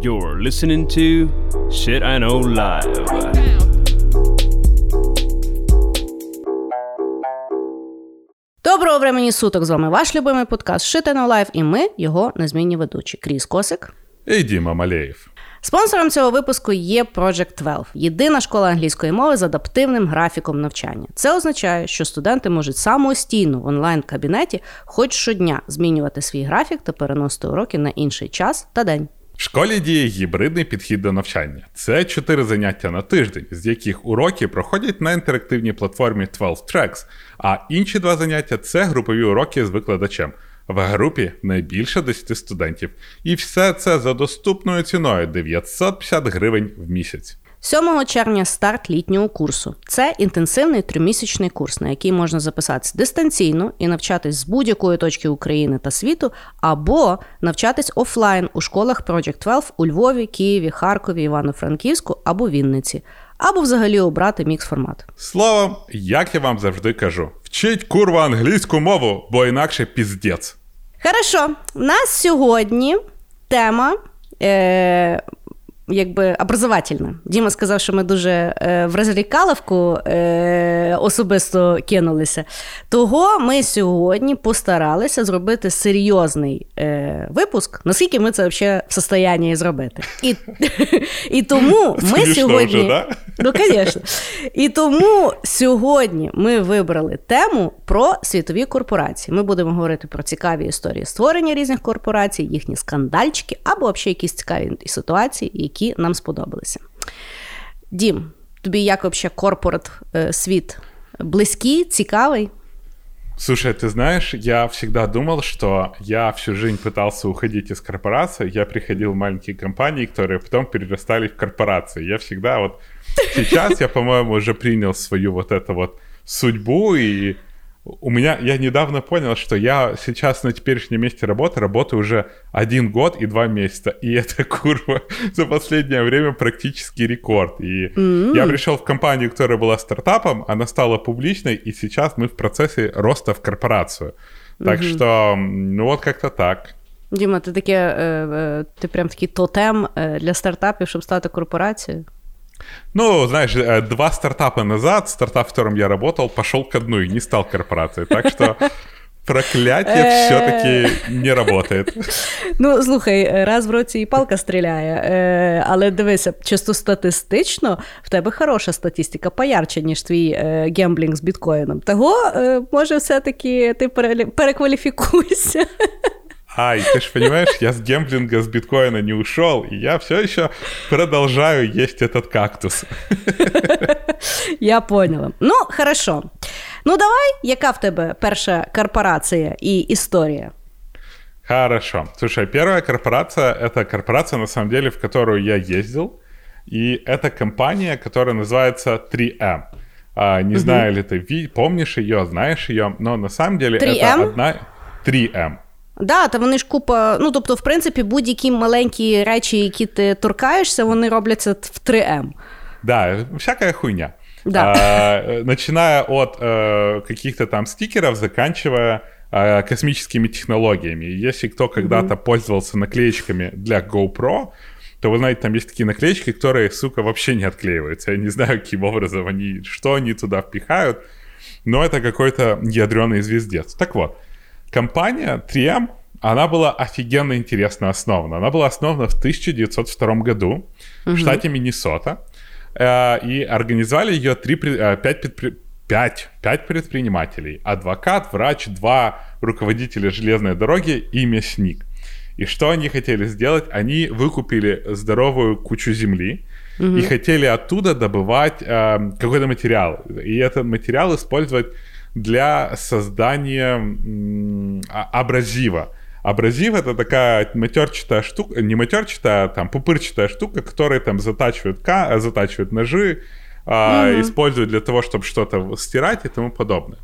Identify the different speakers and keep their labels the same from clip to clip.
Speaker 1: You're listening to Shit I Know Live.
Speaker 2: Доброго времені суток! З вами ваш любимий подкаст Shit I Know Live і ми, його незмінні ведучі. Кріс Косик.
Speaker 3: І Діма Малеєв.
Speaker 2: Спонсором цього випуску є Project 12 – єдина школа англійської мови з адаптивним графіком навчання. Це означає, що студенти можуть самостійно в онлайн-кабінеті хоч щодня змінювати свій графік та переносити уроки на інший час та день.
Speaker 3: В школі діє гібридний підхід до навчання. Це чотири заняття на тиждень, з яких уроки проходять на інтерактивній платформі 12 Tracks, а інші два заняття це групові уроки з викладачем. В групі найбільше 10 студентів. І все це за доступною ціною 950 гривень в місяць.
Speaker 2: 7 червня старт літнього курсу. Це інтенсивний тримісячний курс, на який можна записатись дистанційно і навчатись з будь-якої точки України та світу, або навчатись офлайн у школах Project 12 у Львові, Києві, Харкові, Івано-Франківську або Вінниці, або взагалі обрати мікс формат.
Speaker 3: Словом, як я вам завжди кажу, вчіть курва англійську мову, бо інакше піздець.
Speaker 2: Хорошо, у нас сьогодні тема. Е- Якби образовательна. Діма сказав, що ми дуже е, в розрікаловку е, особисто кинулися. Того ми сьогодні постаралися зробити серйозний е, випуск, наскільки ми це взагалі в состоянні зробити. І і тому ми сьогодні.
Speaker 3: вже, да?
Speaker 2: Ну, звісно. І тому сьогодні ми вибрали тему про світові корпорації. Ми будемо говорити про цікаві історії створення різних корпорацій, їхні скандальчики або взагалі якісь цікаві ситуації, які нам сподобалися. Дім, тобі як взагалі корпорат е, світ близький, цікавий?
Speaker 3: Слушай, ты знаешь, я всегда думал, что я всю жизнь пытался уходить из корпорации. Я приходил в маленькие компании, которые потом перерастали в корпорации. Я всегда вот... Сейчас я, по-моему, уже принял свою вот эту вот судьбу, и у меня... Я недавно понял, что я сейчас на теперешнем месте работы работаю уже один год и два месяца. И это, курва, за последнее время практически рекорд. И
Speaker 2: М.
Speaker 3: я пришел в компанию, которая была стартапом, она стала публичной, и сейчас мы в процессе роста в корпорацию. Так что, м, ну вот как-то так.
Speaker 2: Діма, ти таке, е, е, ти прям такий тотем е, для стартапів, щоб стати корпорацією?
Speaker 3: Ну, знаешь, э, два стартапа назад, стартап, в котором я работал, пошел ко дну и не стал корпорацией. Так что проклятие все-таки не работает.
Speaker 2: Ну, слухай, раз в році і палка стріляє, е, але дивися, чисто статистично в тебе хороша статистика, поярче, ніж твій е, gambling з біткоїном. Того, е, може, все-таки ти перекваліфікуйся.
Speaker 3: Ай, ты же понимаешь, я с гемблинга, с биткоина не ушел, и я все еще продолжаю есть этот кактус.
Speaker 2: Я поняла. Ну, хорошо. Ну, давай, яка в тебе перша корпорація і історія?
Speaker 3: Хорошо. Слушай, первая корпорация — это корпорация, на самом деле, в которую я ездил. И это компания, которая называется 3M. А, не знаю, ли ты ви- помнишь ее, знаешь ее, но на самом деле
Speaker 2: 3M?
Speaker 3: это одна... 3M.
Speaker 2: Да, та вони ж купа. Ну, тобто, в принципі, будь-які маленькі речі, які ти торкаєшся, вони робляться в 3М.
Speaker 3: Да, всякая хуйня.
Speaker 2: Да.
Speaker 3: А, э, начиная от э, каких-то там стикеров, заканчивая э, космическими технологиями. И Если кто когда-то пользовался наклеечками для GoPro, то вы знаете, там есть такие наклеечки, которые, сука, вообще не отклеиваются. Я не знаю, каким образом они, что они туда впихают, но это какой-то ядреный звездец. Так вот, компания 3M, она была офигенно интересно основана. Она была основана в 1902 году в штате Миннесота. Э, И организовали ее три, пред- э, пять, предпри- пять, пять предпринимателей. Адвокат, врач, два руководителя железной дороги и мясник. И что они хотели сделать? Они выкупили здоровую кучу земли и хотели оттуда добывать э, какой-то материал. И этот материал использовать для создания м, а- абразива. Абразив это такая матерчатая штука, не матерчатая, а там пупырчатая штука, которая там затачивают, ка- затачивают ножи, а, используют для того, чтобы что-то стирать и тому подобное.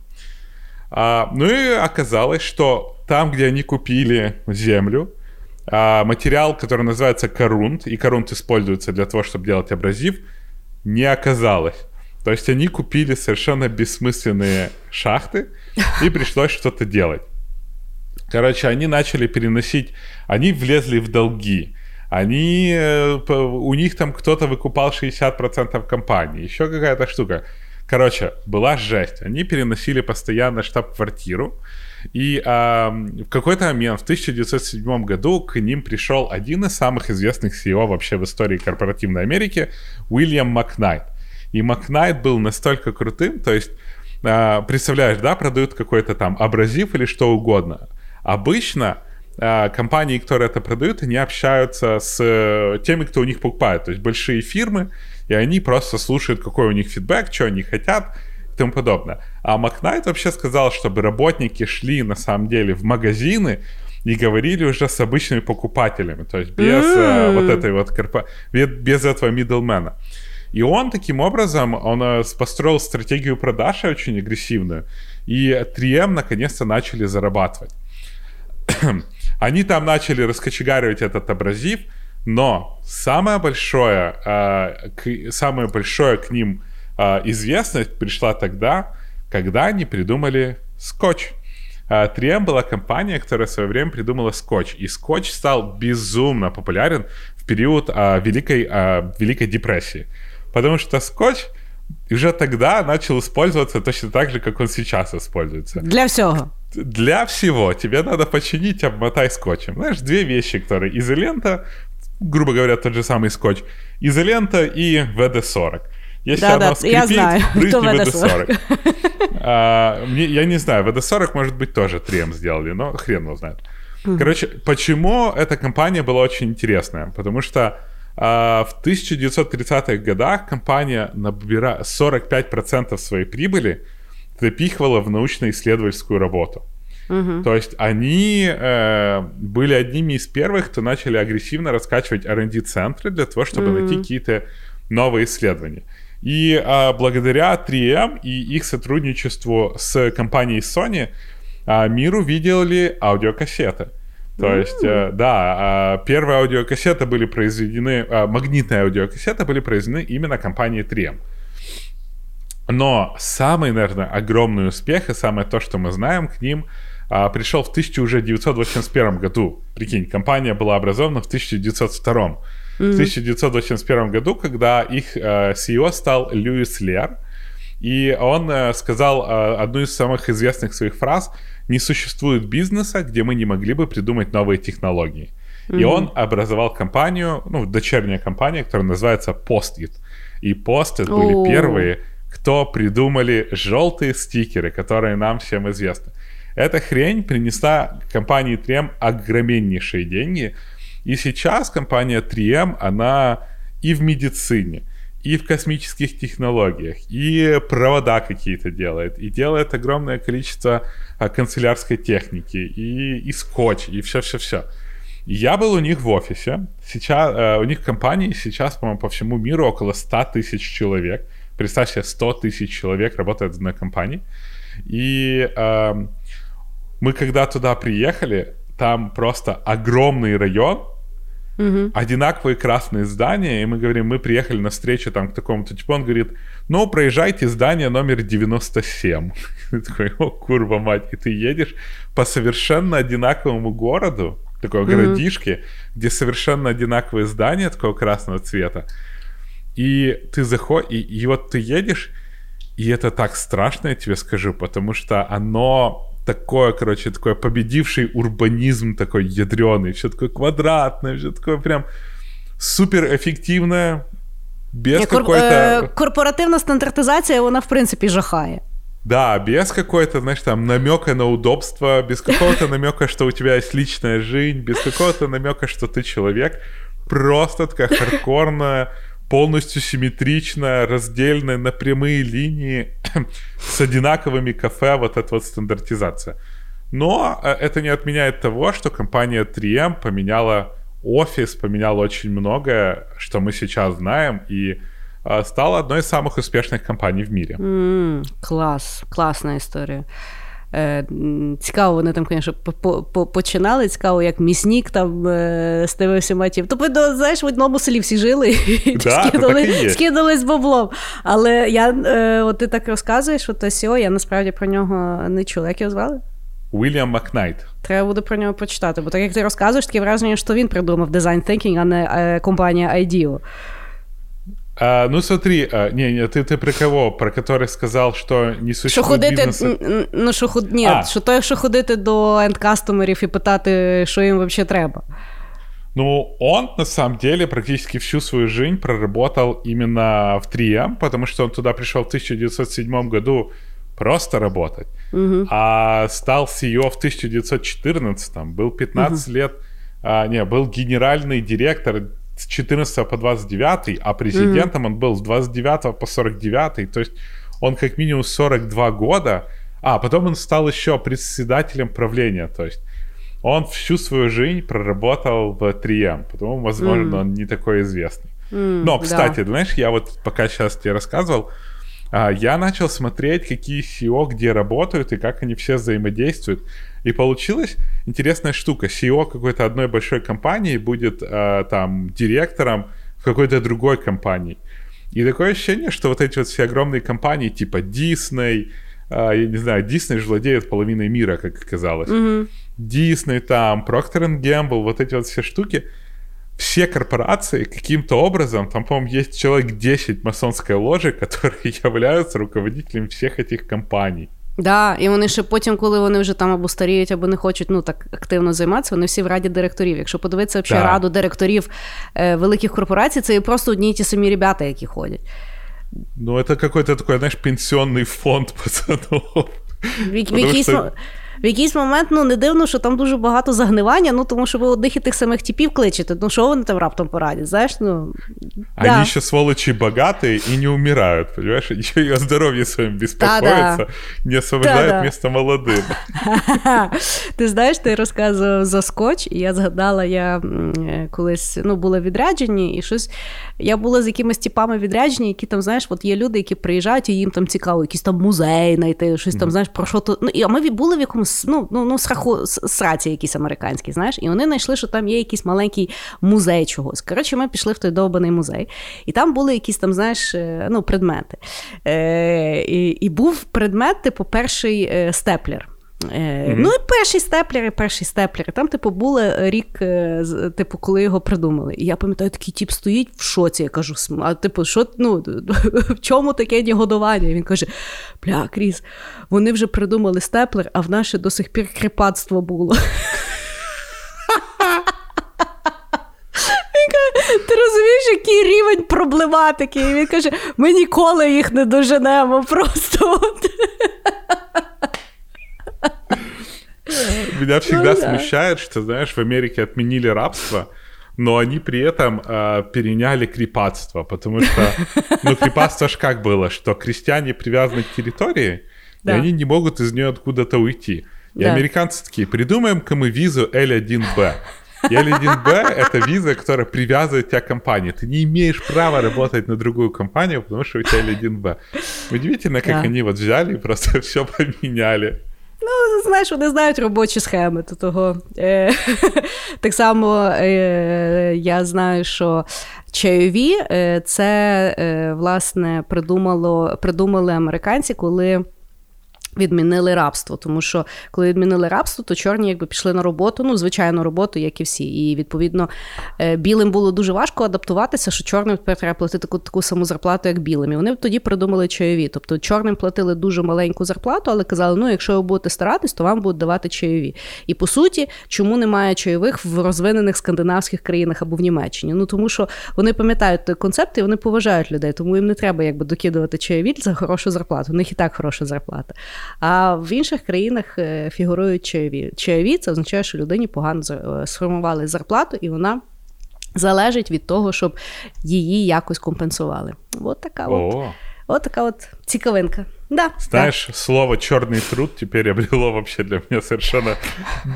Speaker 3: А, ну и оказалось, что там, где они купили землю, а, материал, который называется корунт, и корунт используется для того, чтобы делать абразив, не оказалось. То есть они купили совершенно бессмысленные шахты, и пришлось что-то делать. Короче, они начали переносить, они влезли в долги. Они, э, у них там кто-то выкупал 60% компании, еще какая-то штука. Короче, была жесть. Они переносили постоянно штаб-квартиру, и а, в какой-то момент, в 1907 году, к ним пришел один из самых известных CEO вообще в истории корпоративной Америки, Уильям Макнайт. И Макнайт был настолько крутым, то есть, а, представляешь, да, продают какой-то там абразив или что угодно. Обычно а, компании, которые это продают, они общаются с э, теми, кто у них покупает. То есть большие фирмы, и они просто слушают, какой у них фидбэк, что они хотят и тому подобное. А Макнайт вообще сказал, чтобы работники шли на самом деле в магазины и говорили уже с обычными покупателями, то есть без mm. вот этой вот корпо... без этого middlemana. И он таким образом, он э, построил стратегию продаж очень агрессивную, и 3M наконец-то начали зарабатывать. Они там начали раскочегаривать этот абразив, но самое большое, э, к, самое большое к ним э, известность пришла тогда, когда они придумали скотч. 3M была компания, которая в свое время придумала скотч. И скотч стал безумно популярен в период а, Великой, а, Великой депрессии. Потому что скотч уже тогда начал использоваться точно так же, как он сейчас используется.
Speaker 2: Для всего.
Speaker 3: Для всего. Тебе надо починить, обмотай скотчем. Знаешь, две вещи, которые изолента, грубо говоря, тот же самый скотч, изолента и ВД-40. Если да, оно да, скрипит, я знаю, брызни ВД-40. а, мне, я не знаю, ВД-40, может быть, тоже 3 сделали, но хрен его знает. Короче, почему эта компания была очень интересная? Потому что в 1930-х годах компания набира 45% своей прибыли запихивала в научно-исследовательскую работу. Угу. То есть они э, были одними из первых, кто начали агрессивно раскачивать R&D-центры для того, чтобы угу. найти какие-то новые исследования. И э, благодаря 3M и их сотрудничеству с компанией Sony э, мир увидели аудиокассеты. То есть, э, да, э, первые аудиокассеты были произведены, э, магнитные аудиокассеты были произведены именно компанией 3M. Но самый, наверное, огромный успех и самое то, что мы знаем к ним, э, пришел в 1981 году. Прикинь, компания была образована в 1902. Mm-hmm. В 1981 году, когда их э, CEO стал Льюис Лер, и он э, сказал э, одну из самых известных своих фраз – не существует бизнеса, где мы не могли бы придумать новые технологии. Mm-hmm. И он образовал компанию, ну, дочерняя компания, которая называется Post-it. И Post-it oh. были первые, кто придумали желтые стикеры, которые нам всем известны. Эта хрень принесла компании 3M огромнейшие деньги. И сейчас компания 3M, она и в медицине, и в космических технологиях, и провода какие-то делает, и делает огромное количество а, канцелярской техники, и, и скотч, и все-все-все. Я был у них в офисе. Сейчас, э, у них в компании сейчас, по-моему, по всему миру около 100 тысяч человек. Представь себе, 100 тысяч человек работает в одной компании. И э, мы когда туда приехали, там просто огромный район, угу. одинаковые красные здания, и мы говорим, мы приехали на встречу там к такому-то типу, он говорит, ну, проезжайте здание номер 97. Ты такой, о, курва мать, и ты едешь по совершенно одинаковому городу, такой угу. городишке, где совершенно одинаковые здания такого красного цвета, и ты заходишь, и, и вот ты едешь, и это так страшно, я тебе скажу, потому что оно такое, короче, такой победивший урбанизм такой ядреный, все такое квадратное, все такое прям супер эффективное, без Кор- какой-то... Э,
Speaker 2: корпоративна стандартизація, вона, в принципе, жахає.
Speaker 3: Да, без какой-то, знаешь, там намека на удобство, без какого-то намека, что у тебя есть личная жизнь, без какого-то намека, что ты человек. Просто такая хардкорная полностью симметричная, раздельная на прямые линии с одинаковыми кафе, вот эта вот стандартизация. Но э, это не отменяет того, что компания 3M поменяла офис, поменяла очень многое, что мы сейчас знаем, и э, стала одной из самых успешных компаний в мире.
Speaker 2: Mm, класс, классная история. Е, Цікаво, вони там, звісно, починали. Цікаво, як міснік там е, з тими всіма тим. Тобто, знаєш, в одному селі всі жили і да, скидали, скидались баблом. Але я, е, от ти так розказуєш, от СІО, я насправді про нього не чула. Як його звали?
Speaker 3: Уільям Макнайт.
Speaker 2: Треба буде про нього почитати, бо так як ти розказуєш, таке враження, що він придумав Design Thinking, а не компанія IDEO.
Speaker 3: А, ну смотри, а, не, не, ты, ты про кого? Про который сказал, что не
Speaker 2: Що
Speaker 3: существует
Speaker 2: ходити,
Speaker 3: бизнеса?
Speaker 2: н- ну, що, худ... Ні,
Speaker 3: А.
Speaker 2: що то, якщо ходити до енд-кастомерів і питати, що їм взагалі треба.
Speaker 3: Ну, он на самом деле практически всю свою жизнь проработал именно в 3М, потому что он туда пришел в 1907 году просто работать, а стал CEO в 1914, был 15 лет, а, не, был генеральный директор с 14 по 29, а президентом он был с 29 по 49, то есть он как минимум 42 года, а потом он стал еще председателем правления, то есть он всю свою жизнь проработал в 3М, потому, возможно, он не такой известный. Но,
Speaker 2: да.
Speaker 3: кстати, знаешь, я вот пока сейчас тебе рассказывал, а, я начал смотреть, какие SEO где работают и как они все взаимодействуют. И получилась интересная штука. SEO какой-то одной большой компании будет а, там директором в какой-то другой компании. И такое ощущение, что вот эти вот все огромные компании типа Disney, а, я не знаю, Disney же владеет половиной мира, как оказалось. Disney там, Procter Gamble, вот эти вот все штуки, все корпорации каким-то образом, там, по-моему, есть человек 10 масонской ложи, которые являются руководителями всех этих компаний.
Speaker 2: Да, і вони ще потім, коли вони вже там або старіють, або не хочуть ну так активно займатися, вони всі в раді директорів. Якщо подивитися взагалі
Speaker 3: да.
Speaker 2: раду директорів е, великих корпорацій, це просто одні й ті самі ребята, які ходять.
Speaker 3: Ну, это какой-то такой, знаешь, пенсионный фонд пацанов.
Speaker 2: В, в, мо- в якийсь момент ну не дивно, що там дуже багато загнивання, ну тому що ви одних і тих самих типів кличете. Ну що вони там раптом порадять? Знаєш, ну
Speaker 3: Они
Speaker 2: да.
Speaker 3: еще сволочи богатые и не умирают, понимаешь? Еще и о здоровье своем беспокоятся, не освобождают
Speaker 2: Да-да.
Speaker 3: место.
Speaker 2: Ти знаєш, ти розказував за скотч, і я згадала, я е, колись ну, була в відрядженні, і щось. Я була з якимись типами відряджені, які там, знаєш, от є люди, які приїжджають, і їм там цікаво, якийсь там музей знайти, щось там, знаєш, про що то. Ну, і, а ми були в якомусь ну, ну, ну сраху, сраці якісь американські, знаєш, і вони знайшли, що там є якийсь маленький музей чогось. Коротше, ми пішли в той довбаний музей, і там були якісь там, знаєш, е, ну, предмети. Е, і, і був предмет, типу, перший е, степлер. Е, Ну, і перший степлер, і перший степлер. І Там, типу, було рік, е, типу, коли його придумали. І я пам'ятаю, такий тіп стоїть в шоці. Я кажу, а типу, що ну, в чому таке нігодування? І він каже: Бля, Кріс, вони вже придумали степлер, а в нас ще до сих пір кріпацтво було. Він каже, ти розумієш, який рівень проблематики? І він каже: ми ніколи їх не доженемо. Просто.
Speaker 3: Меня всегда
Speaker 2: да.
Speaker 3: смущает, что, знаешь, в Америке отменили рабство, но они при этом э, переняли крепацтво, потому что, ну, крепацтво ж как было, что крестьяне привязаны к территории,
Speaker 2: Да.
Speaker 3: и они не могут из нее откуда-то уйти. И
Speaker 2: Да.
Speaker 3: американцы такие, придумаем-ка мы визу L1B. И L1B — это виза, которая привязывает тебя к компании. Ты не имеешь права работать на другую компанию, потому что у тебя L1B. Удивительно, как
Speaker 2: Да.
Speaker 3: они вот взяли и просто все поменяли.
Speaker 2: Ну, знаєш, вони знають робочі схеми. То того. Е, так само е, я знаю, що чайові е, це е, власне придумало, придумали американці, коли. Відмінили рабство, тому що коли відмінили рабство, то чорні якби пішли на роботу, ну звичайну роботу, як і всі. І відповідно е, білим було дуже важко адаптуватися, що чорним тепер треба платити таку, таку саму зарплату, як білим. І вони тоді придумали чайові. Тобто чорним платили дуже маленьку зарплату, але казали, ну якщо ви будете старатись, то вам будуть давати чайові. І по суті, чому немає чайових в розвинених скандинавських країнах або в Німеччині? Ну тому що вони пам'ятають той концепт і вони поважають людей, тому їм не треба якби докидувати чайові за хорошу зарплату. У них і так хороша зарплата. А в інших країнах е, фігурують чайові. Чайові це означає, що людині погано е, сформували зарплату, і вона залежить від того, щоб її якось компенсували. От така от, от така от цікавинка. Да,
Speaker 3: Знаешь, слово черный труд теперь обрело вообще для меня совершенно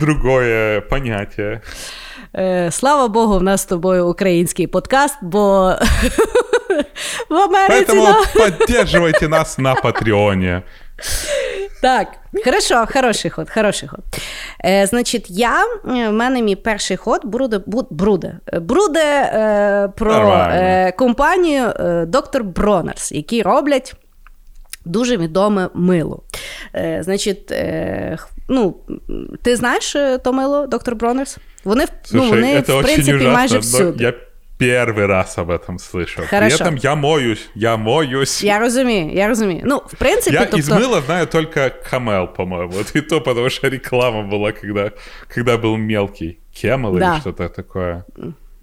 Speaker 3: другое понятие.
Speaker 2: Е, слава Богу, в нас з тобою український подкаст, бо в Америці.
Speaker 3: Поэтому
Speaker 2: да.
Speaker 3: поддерживайте нас на Патреоне.
Speaker 2: Так, хорошо, хороший ход, хороший ход. Е, значить, я, е, в мене мій перший ход буде, бу- бруде, Е, бруде е, про е, компанію е, Доктор Bronner's, які роблять дуже відоме мило. Е, Значить, е, ну, ти знаєш е, то мило, доктор Bronner's? Вони,
Speaker 3: Слушай,
Speaker 2: ну, вони в принципі
Speaker 3: ужасно,
Speaker 2: майже всюди.
Speaker 3: я первый раз об этом слышал.
Speaker 2: Хорошо.
Speaker 3: При этом я моюсь, я моюсь.
Speaker 2: Я розумію, я розумію. Ну, в принципі,
Speaker 3: Я
Speaker 2: тобто...
Speaker 3: из мыла знаю только Камел, по-моему. Вот и то, потому что реклама была, когда, когда был мелкий. Кемел
Speaker 2: Да.
Speaker 3: или что-то такое.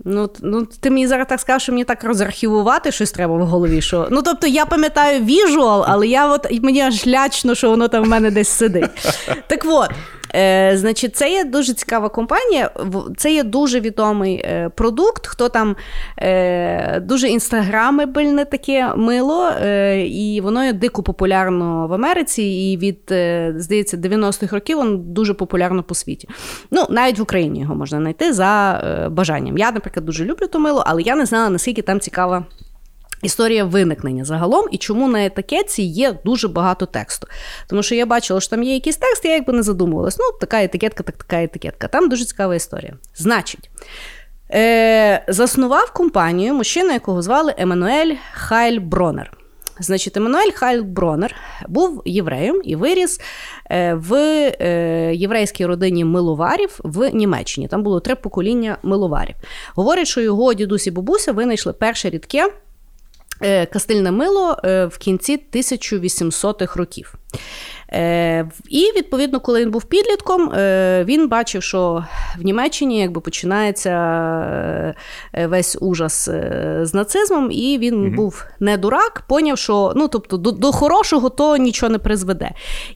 Speaker 2: Ну, т- ну, ти мені зараз так сказав, що мені так розархівувати щось треба в голові. Що... Ну, тобто, я пам'ятаю віжуал, але я от, і мені аж лячно, що воно там в мене десь сидить. Так от, е, значить, це є дуже цікава компанія. Це є дуже відомий е, продукт. Хто там е, дуже інстаграмебельне таке мило, е, і воно є дико популярно в Америці, і від, е, здається, 90-х років воно дуже популярно по світі. Ну, навіть в Україні його можна знайти за е, бажанням. Я, наприклад, дуже люблю то мило, але я не знала, наскільки там цікава. Історія виникнення загалом, і чому на етикетці є дуже багато тексту. Тому що я бачила, що там є якийсь текст, я якби не задумувалась. Ну, така етикетка, так така етикетка. Там дуже цікава історія. Значить, е, заснував компанію мужчина, якого звали Еммануель Хайль-Бронер. Значить, Еммануель Хайль-Бронер був євреєм і виріс е, в е, єврейській родині миловарів в Німеччині. Там було три покоління миловарів. Говорять, що його дідусь і бабуся винайшли перше рідке кастильне мило е, в кінці 1800-х років. Е, І відповідно, коли він був підлітком, е, він бачив, що в Німеччині якби починається е, е, весь ужас е, з нацизмом, і він був не дурак, поняв, що ну тобто до, до хорошого то нічого не призведе.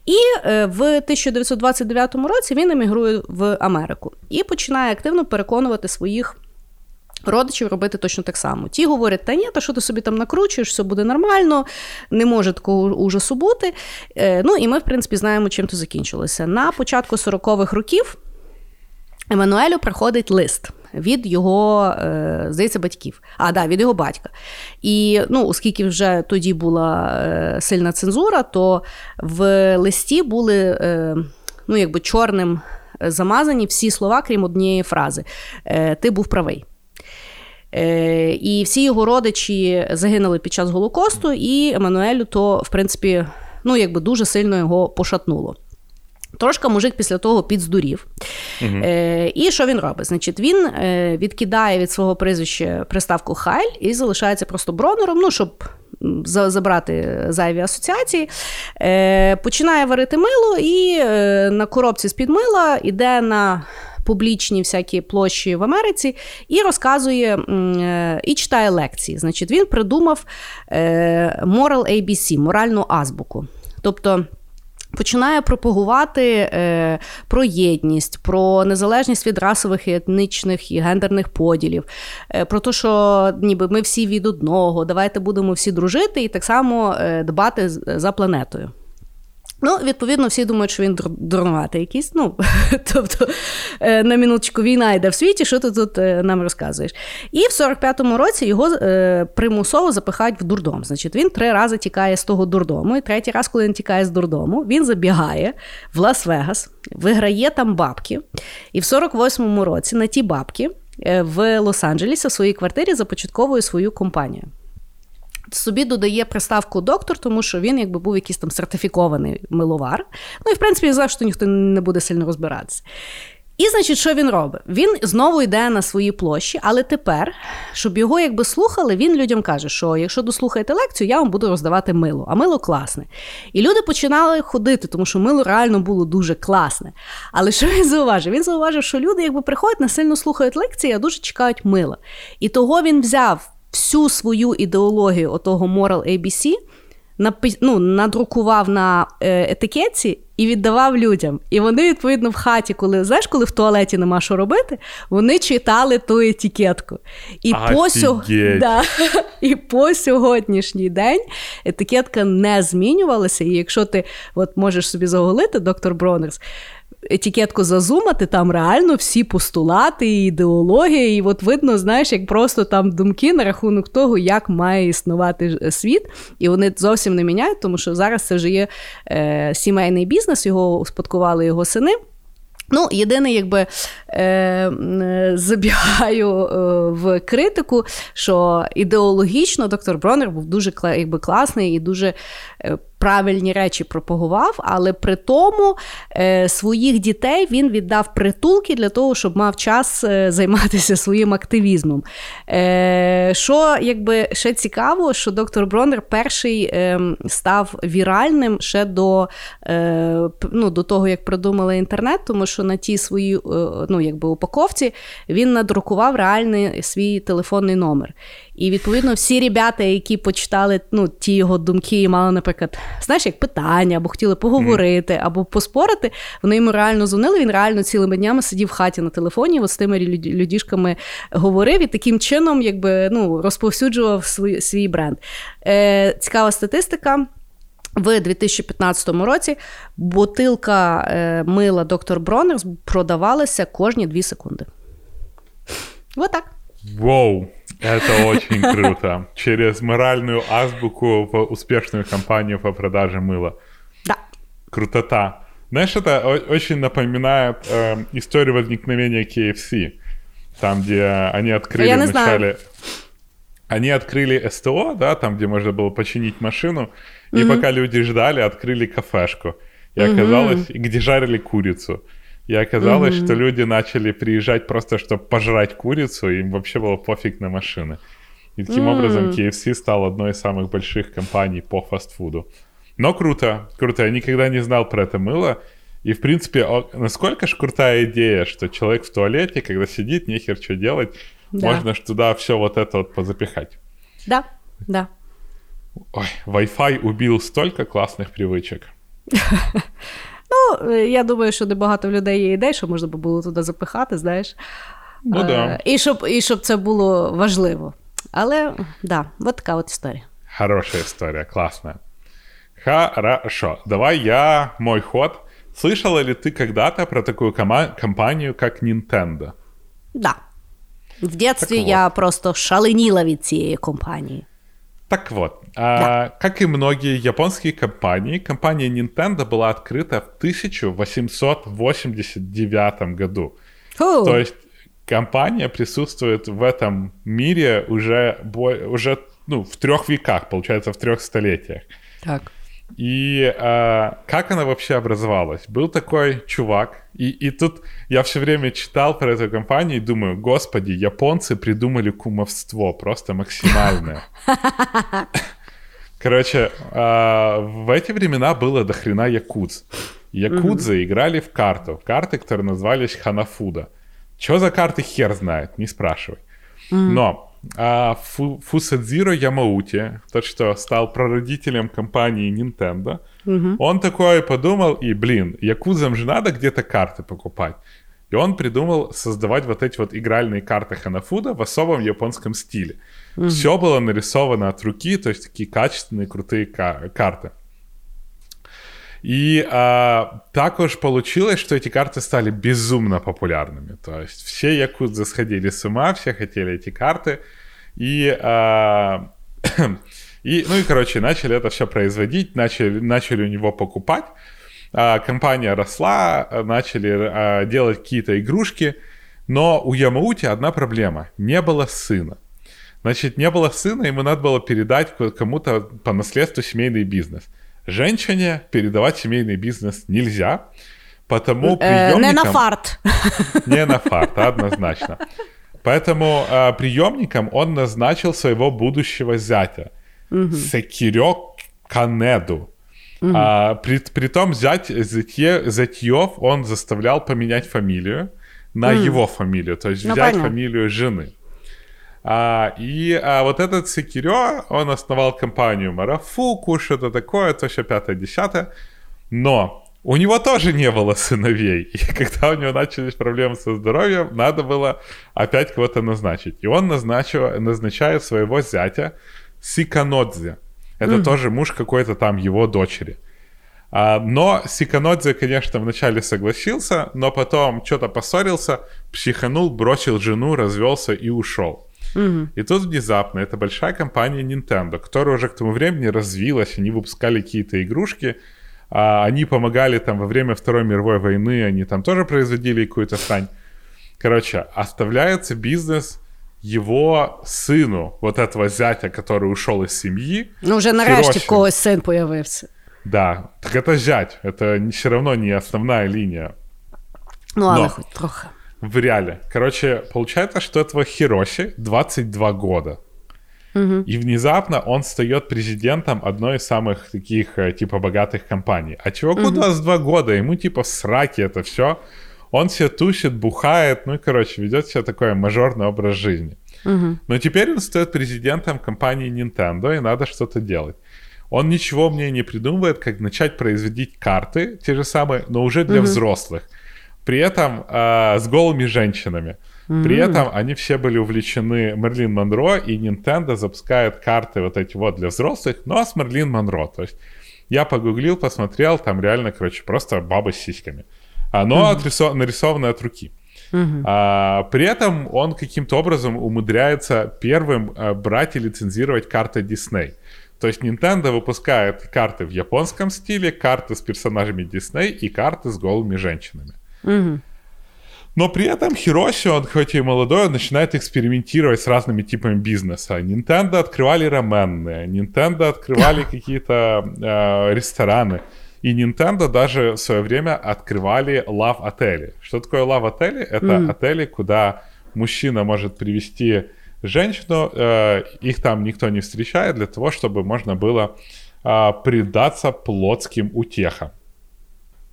Speaker 2: І е, в 1929 році він емігрує в Америку і починає активно переконувати своїх. Родичів робити точно так само. Ті говорять, та ні, та що ти собі там накручуєш, все буде нормально, не може такого ужасу бути. Е, ну і ми, в принципі, знаємо, чим то закінчилося. На початку 40-х років Еммануелю приходить лист від його, е, здається, батьків. А, да, від його батька. І ну, оскільки вже тоді була е, сильна цензура, то в листі були ну, якби чорним замазані всі слова, крім однієї фрази. Ти був правий. Е, І всі його родичі загинули під час Голокосту, і Еммануелю то, в принципі, ну, якби дуже сильно його пошатнуло. Трошка мужик після того підздурів. Е, і що він робить? Значить, він е, відкидає від свого прізвища приставку Хайль і залишається просто бронером, ну, щоб за- забрати зайві асоціації. Е, починає варити мило і е, на коробці з-під мила йде на публічні всякі площі в Америці і розказує е, і читає лекції. Значить, він придумав е, Moral ABC, моральну азбуку. Тобто. Починає пропагувати е, про єдність, про незалежність від расових, і етнічних і гендерних поділів, е, про те, що ніби ми всі від одного, давайте будемо всі дружити і так само е, дбати за планетою. Ну, відповідно, всі думають, що він дурнуватий якийсь. Ну, тобто, е, на минуточку війна йде в світі, що ти тут е, нам розказуєш? І в 45-му році його е, примусово запихають в дурдом. Значить, він три рази тікає з того дурдому, і третій раз, коли він тікає з дурдому, він забігає в Лас-Вегас, виграє там бабки. І в 48-му році на ті бабки в Лос-Анджелесі в своїй квартирі започатковує свою компанію собі додає приставку доктор, тому що він якби був якийсь там сертифікований миловар. Ну і в принципі що ніхто не буде сильно розбиратися. І, значить, що він робить? Він знову йде на свої площі, але тепер, щоб його якби слухали, він людям каже, що якщо дослухаєте лекцію, я вам буду роздавати мило, а мило класне. І люди починали ходити, тому що мило реально було дуже класне. Але що він зауважив? Він зауважив, що люди якби приходять, не сильно слухають лекції, а дуже чекають мила. І того він взяв всю свою ідеологію отого Moral ABC, напи- ну, надрукував на е, етикетці і віддавав людям. І вони, відповідно, в хаті, коли знаєш, коли в туалеті нема що робити, вони читали ту етикетку. І по, сьо...
Speaker 3: Офігеть.
Speaker 2: да. і по сьогоднішній день етикетка не змінювалася. І якщо ти от, можеш собі заголити, доктор Бронерс, етикетку зазумати, там реально всі постулати, і ідеологія, і от видно, знаєш, як просто там думки на рахунок того, як має існувати світ, і вони зовсім не міняють, тому що зараз це вже є е, сімейний бізнес, його успадкували його сини. Ну, єдине, якби е, е, забігаю е, в критику, що ідеологічно доктор Бронер був дуже якби, класний і дуже е, правильні речі пропагував, але при тому е, своїх дітей він віддав притулки для того, щоб мав час е, займатися своїм активізмом. Е, Що якби ще цікаво, що доктор Бронер перший е, став віральним ще до е, ну, до того, як придумали інтернет, тому що на тій своїй е, ну, якби, упаковці він надрукував реальний свій телефонний номер. І відповідно всі ребята, які почитали ну, ті його думки і мали, наприклад, знаєш, як питання, або хотіли поговорити, або поспорити, вони йому реально дзвонили. Він реально цілими днями сидів в хаті на телефоні, от з тими людішками говорив і таким чином, якби ну, розповсюджував свій, свій бренд. Е, Цікава статистика. В 2015 році бутилка е, мила доктор Бронерс продавалася кожні 2 секунди. Вот так.
Speaker 3: Воу, это очень круто. Через моральную азбуку в успешную компанию по продаже мыла.
Speaker 2: Да.
Speaker 3: Крутота. Знаешь, это очень напоминает э, историю возникновения KFC. Там, где они открыли
Speaker 2: Я
Speaker 3: вначале... Они открыли СТО, да, там, где можно было починить машину, и mm-hmm. пока люди ждали, открыли кафешку. И оказалось, mm-hmm. где жарили курицу. И оказалось, mm-hmm. что люди начали приезжать просто, чтобы пожрать курицу, им вообще было пофиг на машины. И таким mm-hmm. образом KFC стал одной из самых больших компаний по фастфуду. Но круто, круто. Я никогда не знал про это мыло. И, в принципе, насколько ж крутая идея, что человек в туалете, когда сидит, нехер что делать, да. можно ж туда все вот это вот позапихать.
Speaker 2: Да, да.
Speaker 3: Ой, Wi-Fi убил столько классных привычек.
Speaker 2: Ну, я думаю, що небагато людей є ідей, що можна було туди запихати, знаєш.
Speaker 3: Ну, да.
Speaker 2: І щоб і щоб це було важливо. Але да, от така от історія.
Speaker 3: Хороша історія, класна. Хорошо. Давай я мой ход. Слышала ли ты когда-то про такую кома- компанию, как Nintendo?
Speaker 2: Да. В детстве я просто шаленіла від цієї компанії.
Speaker 3: Так вот, а, да. как и многие японские компании, компания Nintendo была открыта в 1889 году. Фу. То есть компания присутствует в этом мире уже, уже ну, в трех веках, получается, в трех столетиях.
Speaker 2: Так.
Speaker 3: И а, как она вообще образовалась? Был такой чувак, и, и тут я все время читал про эту компанию и думаю, господи, японцы придумали кумовство, просто максимальное. Короче, а, в эти времена было до хрена якудз. Якудзы играли в карту. Карты, которые назывались Ханафуда. Что за карты, хер знает, не спрашивай. Но а Фу, Фусадзиро Ямаути, тот, что стал прародителем компании Nintendo, угу. он такой подумал, и, блин, якузам же надо где-то карты покупать. И он придумал создавать вот эти вот игральные карты Ханафуда в особом японском стиле. Угу. Все было нарисовано от руки, то есть такие качественные, крутые карты. И а, так уж получилось, что эти карты стали безумно популярными. То есть все якудзы сходили с ума, все хотели эти карты. И, а, и ну и, короче, начали это все производить, начали, начали у него покупать. А, компания росла, начали а, делать какие-то игрушки. Но у Ямаути одна проблема. Не было сына. Значит, не было сына, ему надо было передать кому-то по наследству семейный бизнес. Женщине передавать семейный бизнес нельзя, потому приемникам...
Speaker 2: Э, не на фарт.
Speaker 3: Не на фарт, однозначно. Поэтому э, приемником он назначил своего будущего зятя, угу. Секирё Канеду. Угу. А, при, том зять, зятье, Затьев он заставлял поменять фамилию на угу. его фамилию, то есть ну, взять понятно. фамилию жены. А, и а, вот этот Секирё, он основал компанию Марафуку, что-то такое, то еще пятое-десятое. Но у него тоже не было сыновей. И когда у него начались проблемы со здоровьем, надо было опять кого-то назначить. И он назначил, назначает своего зятя Сиканодзе. Это mm. тоже муж какой-то там его дочери. А, но Сиканодзе, конечно, вначале согласился, но потом что-то поссорился, психанул, бросил жену, развелся и ушел. Угу. И тут внезапно это большая компания Nintendo, которая уже к тому времени развилась, они выпускали какие-то игрушки, а они помогали там во время Второй мировой войны, они там тоже производили какую-то срань. Короче, оставляется бизнес его сыну, вот этого зятя, который ушел из семьи.
Speaker 2: Ну, уже нарешті в когось сын появился.
Speaker 3: Да, так это зять, это все равно не основная линия.
Speaker 2: Ну, але
Speaker 3: Но.
Speaker 2: хоч трохи.
Speaker 3: В реале. Короче, получается, что этого Хироси 22 года. И внезапно он стает президентом одной из самых таких, э, типа, богатых компаний. А чуваку 22 года, ему, типа, в сраке это все. Он все тусит, бухает, ну и, короче, ведет себя такой мажорный образ жизни. Но теперь он стает президентом компании Nintendo, и надо что-то делать. Он ничего мне не придумывает, как начать производить карты, те же самые, но уже для взрослых. При этом э, с голыми женщинами. При этом они все были увлечены Мерлин Монро, и Nintendo запускает карты вот эти вот для взрослых, но с Мерлин Монро. То есть я погуглил, посмотрел, там реально, короче, просто баба с сиськами. Оно отрисо- нарисовано от руки. А, при этом он каким-то образом умудряется первым э, брать и лицензировать карты Disney. То есть Nintendo выпускает карты в японском стиле, карты с персонажами Disney и карты с голыми женщинами. Но при этом Хироси, он хоть и молодой, он начинает экспериментировать с разными типами бизнеса. Nintendo открывали раменные, Nintendo открывали какие-то э, рестораны. И Nintendo даже в свое время открывали лав-отели. Что такое лав-отели? Это отели, куда мужчина может привести женщину, э, их там никто не встречает, для того, чтобы можно было э, предаться плотским утехам.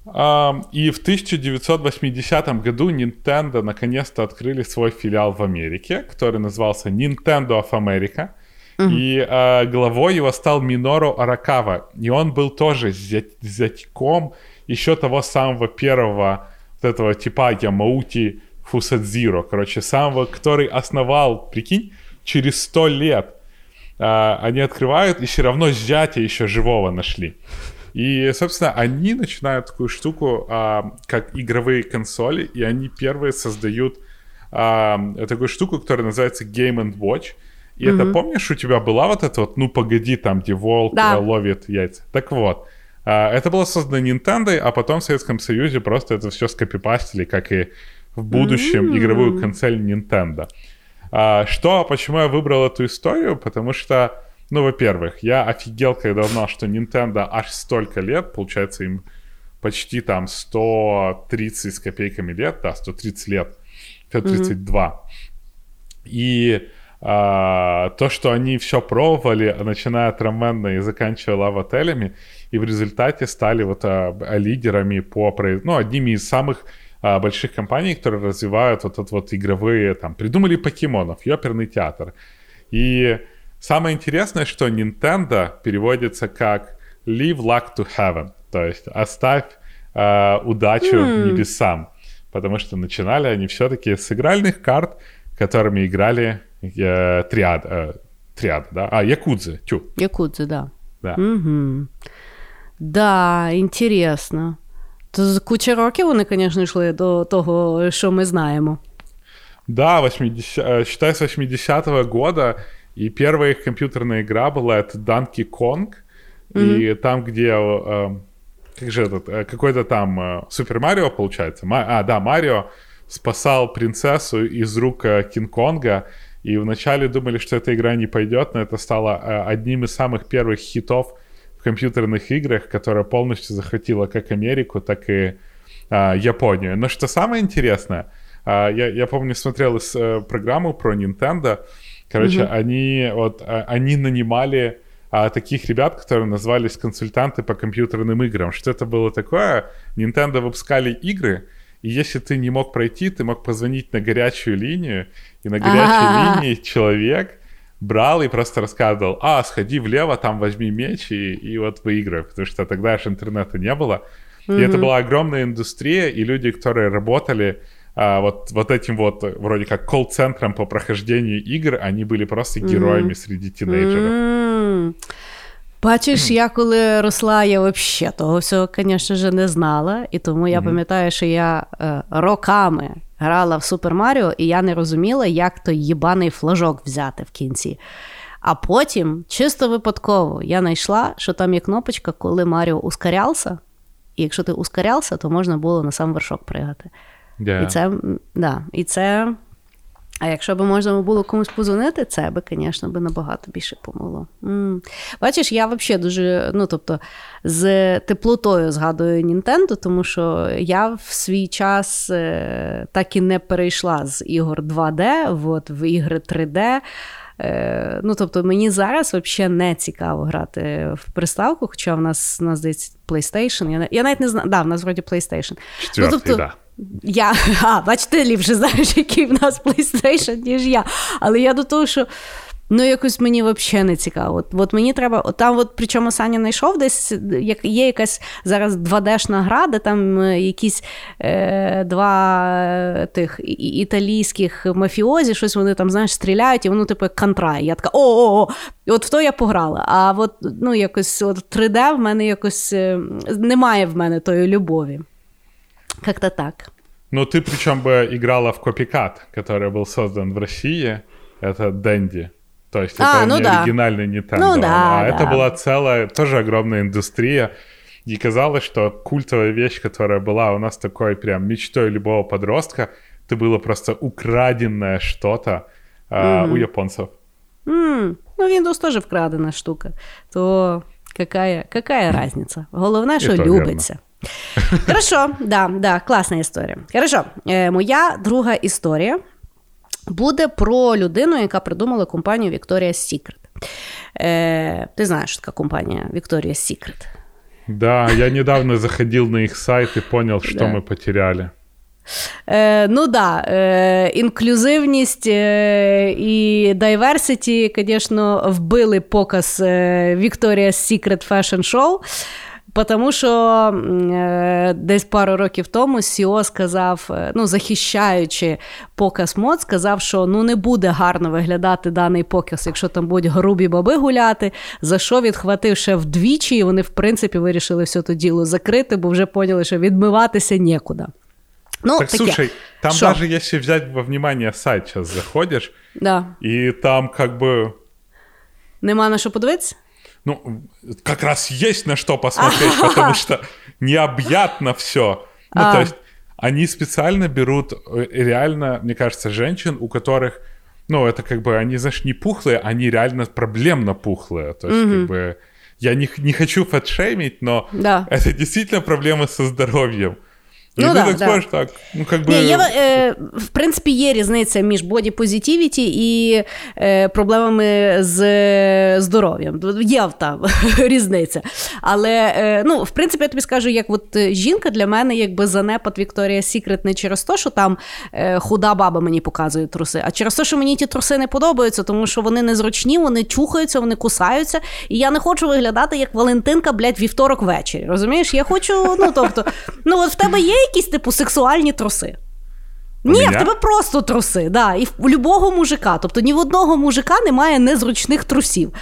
Speaker 3: И в 1980 году Nintendo наконец-то открыли свой филиал в Америке, который назывался Nintendo of America. И а, главой его стал Миноро Аракава. И он был тоже зять- зятьком еще того самого первого вот этого типа Ямаути Фусадзиро. Короче, самого, который основал, прикинь, через сто лет а, они открывают, и все равно зятя еще живого нашли. И, собственно, они начинают такую штуку, а, как игровые консоли, и они первые создают а, такую штуку, которая называется Game and Watch. И это, помнишь, у тебя была вот эта вот, ну погоди, там, где волк
Speaker 2: Да.
Speaker 3: э, ловит яйца. Так вот, а, это было создано Nintendo, а потом в Советском Союзе просто это все скопипастили, как и в будущем игровую консоль Nintendo. А, что, почему я выбрал эту историю? Потому что, ну, во-первых, я офигел, когда узнал, что Nintendo аж столько лет, получается, им почти там 130 с копейками лет, да, 130 лет, 132. И а, то, что они все пробовали, начиная от раменной и заканчивая лав-отелями, и в результате стали вот а, а, лидерами по, ну, одними из самых а, больших компаний, которые развивают вот это вот игровые, там, придумали покемонов, ёперный театр. И самое интересное, что Nintendo переводится как «Leave luck to heaven», то есть «оставь а, удачу небесам», потому что начинали они все-таки с игральных карт, которыми играли э, триад, э, триад, да? А, якудзы, тю,
Speaker 2: Якудзи, да.
Speaker 3: да.
Speaker 2: Угу. Да, інтересно. То з куча років вони, звісно, йшли до того, що ми знаємо.
Speaker 3: Да, 80, э, считай, с 80-го года, и первая их компьютерная игра была это Donkey Kong, и там, где, э, как же этот, э, какой-то там э, Супер Марио, получается, Ма- а, да, Марио спасал принцессу из рук э, Кинг-Конга, и вначале думали, что эта игра не пойдет, но это стало э, одним из самых первых хитов в компьютерных играх, которая полностью захватила как Америку, так и а, Японию. Но что самое интересное, а, я, я помню, смотрел из, э, программу про Nintendo. Короче, они вот а, они нанимали а, таких ребят, которые назывались консультанты по компьютерным играм. Что это было такое? Nintendo выпускали игры, и если ты не мог пройти, ты мог позвонить на горячую линию, и на горячей
Speaker 2: А.
Speaker 3: линии человек брал и просто рассказывал, а, сходи влево, там возьми меч и, и вот выиграй, потому что тогда же интернета не было. И это была огромная индустрия, и люди, которые работали а, вот, вот этим вот, э, вроде как, колл-центром по прохождению игр, они были просто героями среди тинейджеров.
Speaker 2: М. Бачиш, я коли росла, я взагалі того всього, звісно ж, не знала. І тому я пам'ятаю, що я е, роками грала в Супер Маріо, і я не розуміла, як той їбаний флажок взяти в кінці. А потім, чисто випадково, я знайшла, що там є кнопочка, коли Маріо ускорявся. І якщо ти ускорявся, то можна було на сам вершок пригати.
Speaker 3: Да.
Speaker 2: І це, да, і це А якщо б можна було комусь позвонити, це би, звісно, би набагато більше помогло. м Бачиш, я взагалі дуже, ну тобто, з теплотою згадую Нінтендо, тому що я в свій час е, так і не перейшла з ігор 2D от, в ігри 3D. Е, ну, тобто, мені зараз взагалі не цікаво грати в приставку, хоча в нас, у нас здається, PlayStation. Я, я навіть не знаю, да, в нас вроді PlayStation.
Speaker 3: Четвертый,
Speaker 2: ну, тобто,
Speaker 3: да.
Speaker 2: Я, а, бач, ти ліпше знаєш, який в нас PlayStation, ніж я. Але я до того, що ну якось мені взагалі не цікаво. От, от мені треба, от там, от причому Саня знайшов десь, як є якась зараз 2D-шна гра, де там е, якісь е, два е, тих італійських мафіозі, щось вони там, знаєш, стріляють, і воно типу як контрай. Я така о-о-о, от в то я пограла. А от ну якось от 3D в мене якось е, немає в мене тої любові. Как-то так.
Speaker 3: Ну, ты причем бы играла в Копикат, который был создан в России. Это Дэнди. То есть
Speaker 2: А,
Speaker 3: это
Speaker 2: ну
Speaker 3: не
Speaker 2: да.
Speaker 3: оригинальный Nintendo.
Speaker 2: Ну да,
Speaker 3: а
Speaker 2: да.
Speaker 3: это была целая, тоже огромная индустрия. И казалось, что культовая вещь, которая была у нас такой прям мечтой любого подростка, это было просто украденное что-то а, у японцев.
Speaker 2: М, Ну, Windows теж вкрадена штука. То какая, какая разница? Головне, що
Speaker 3: то
Speaker 2: любиться. Хорошо, да, да, класна історія. Хорошо, е, моя друга історія буде про людину, яка придумала компанію Victoria's Secret. Е, ти знаєш, така компанія Victoria's Secret?
Speaker 3: Да, я недавно заходил на их сайт и понял, что
Speaker 2: Да.
Speaker 3: мы потеряли.
Speaker 2: Е, ну да, е, інклюзивність е, і diversity, звісно, вбили показ е, Victoria's Secret Fashion Show. Тому що е, десь пару років тому Сіо сказав, е, ну захищаючи показ мод, сказав, що ну не буде гарно виглядати даний показ, якщо там будуть грубі баби гуляти. За що відхватив ще вдвічі, і вони, в принципі, вирішили все то діло закрити, бо вже поняли, що відмиватися нікуди. Ну,
Speaker 3: Так
Speaker 2: таке.
Speaker 3: слушай, там
Speaker 2: Шо?
Speaker 3: даже если взять во внимание сайт, сейчас заходишь,
Speaker 2: Да.
Speaker 3: и там как бы
Speaker 2: Нема на що подивитися?
Speaker 3: Ну, как раз есть на что посмотреть, потому что необъятно все. Ну,
Speaker 2: А.
Speaker 3: то есть, они специально берут э, реально, мне кажется, женщин, у которых, ну, это как бы, они, знаешь, не пухлые, они реально проблемно пухлые. То есть, как бы, я не, х- не хочу фэтшеймить, но
Speaker 2: Да.
Speaker 3: это действительно проблемы со здоровьем.
Speaker 2: Ну
Speaker 3: ты
Speaker 2: да,
Speaker 3: так
Speaker 2: да.
Speaker 3: смотришь, так, ну, как бы...
Speaker 2: Ні, є, е, в принципі, є різниця між боді позитивіті і е, проблемами з е, здоров'ям. Є там різниця. Але е, ну, в принципі, я тобі скажу, як от е, жінка для мене якби занепад Вікторія Сікрет не через те, що там е, худа баба мені показує труси, а через те, що мені ті труси не подобаються, тому що вони незручні, вони чухаються, вони кусаються. І я не хочу виглядати як Валентинка, блядь, вівторок ввечері. Розумієш? Я хочу, ну тобто, ну от в тебе є якісь типу сексуальні труси.
Speaker 3: У
Speaker 2: Ні, в тебе просто труси, да. І в любого мужика. Тобто ні в одного мужика немає незручних трусів.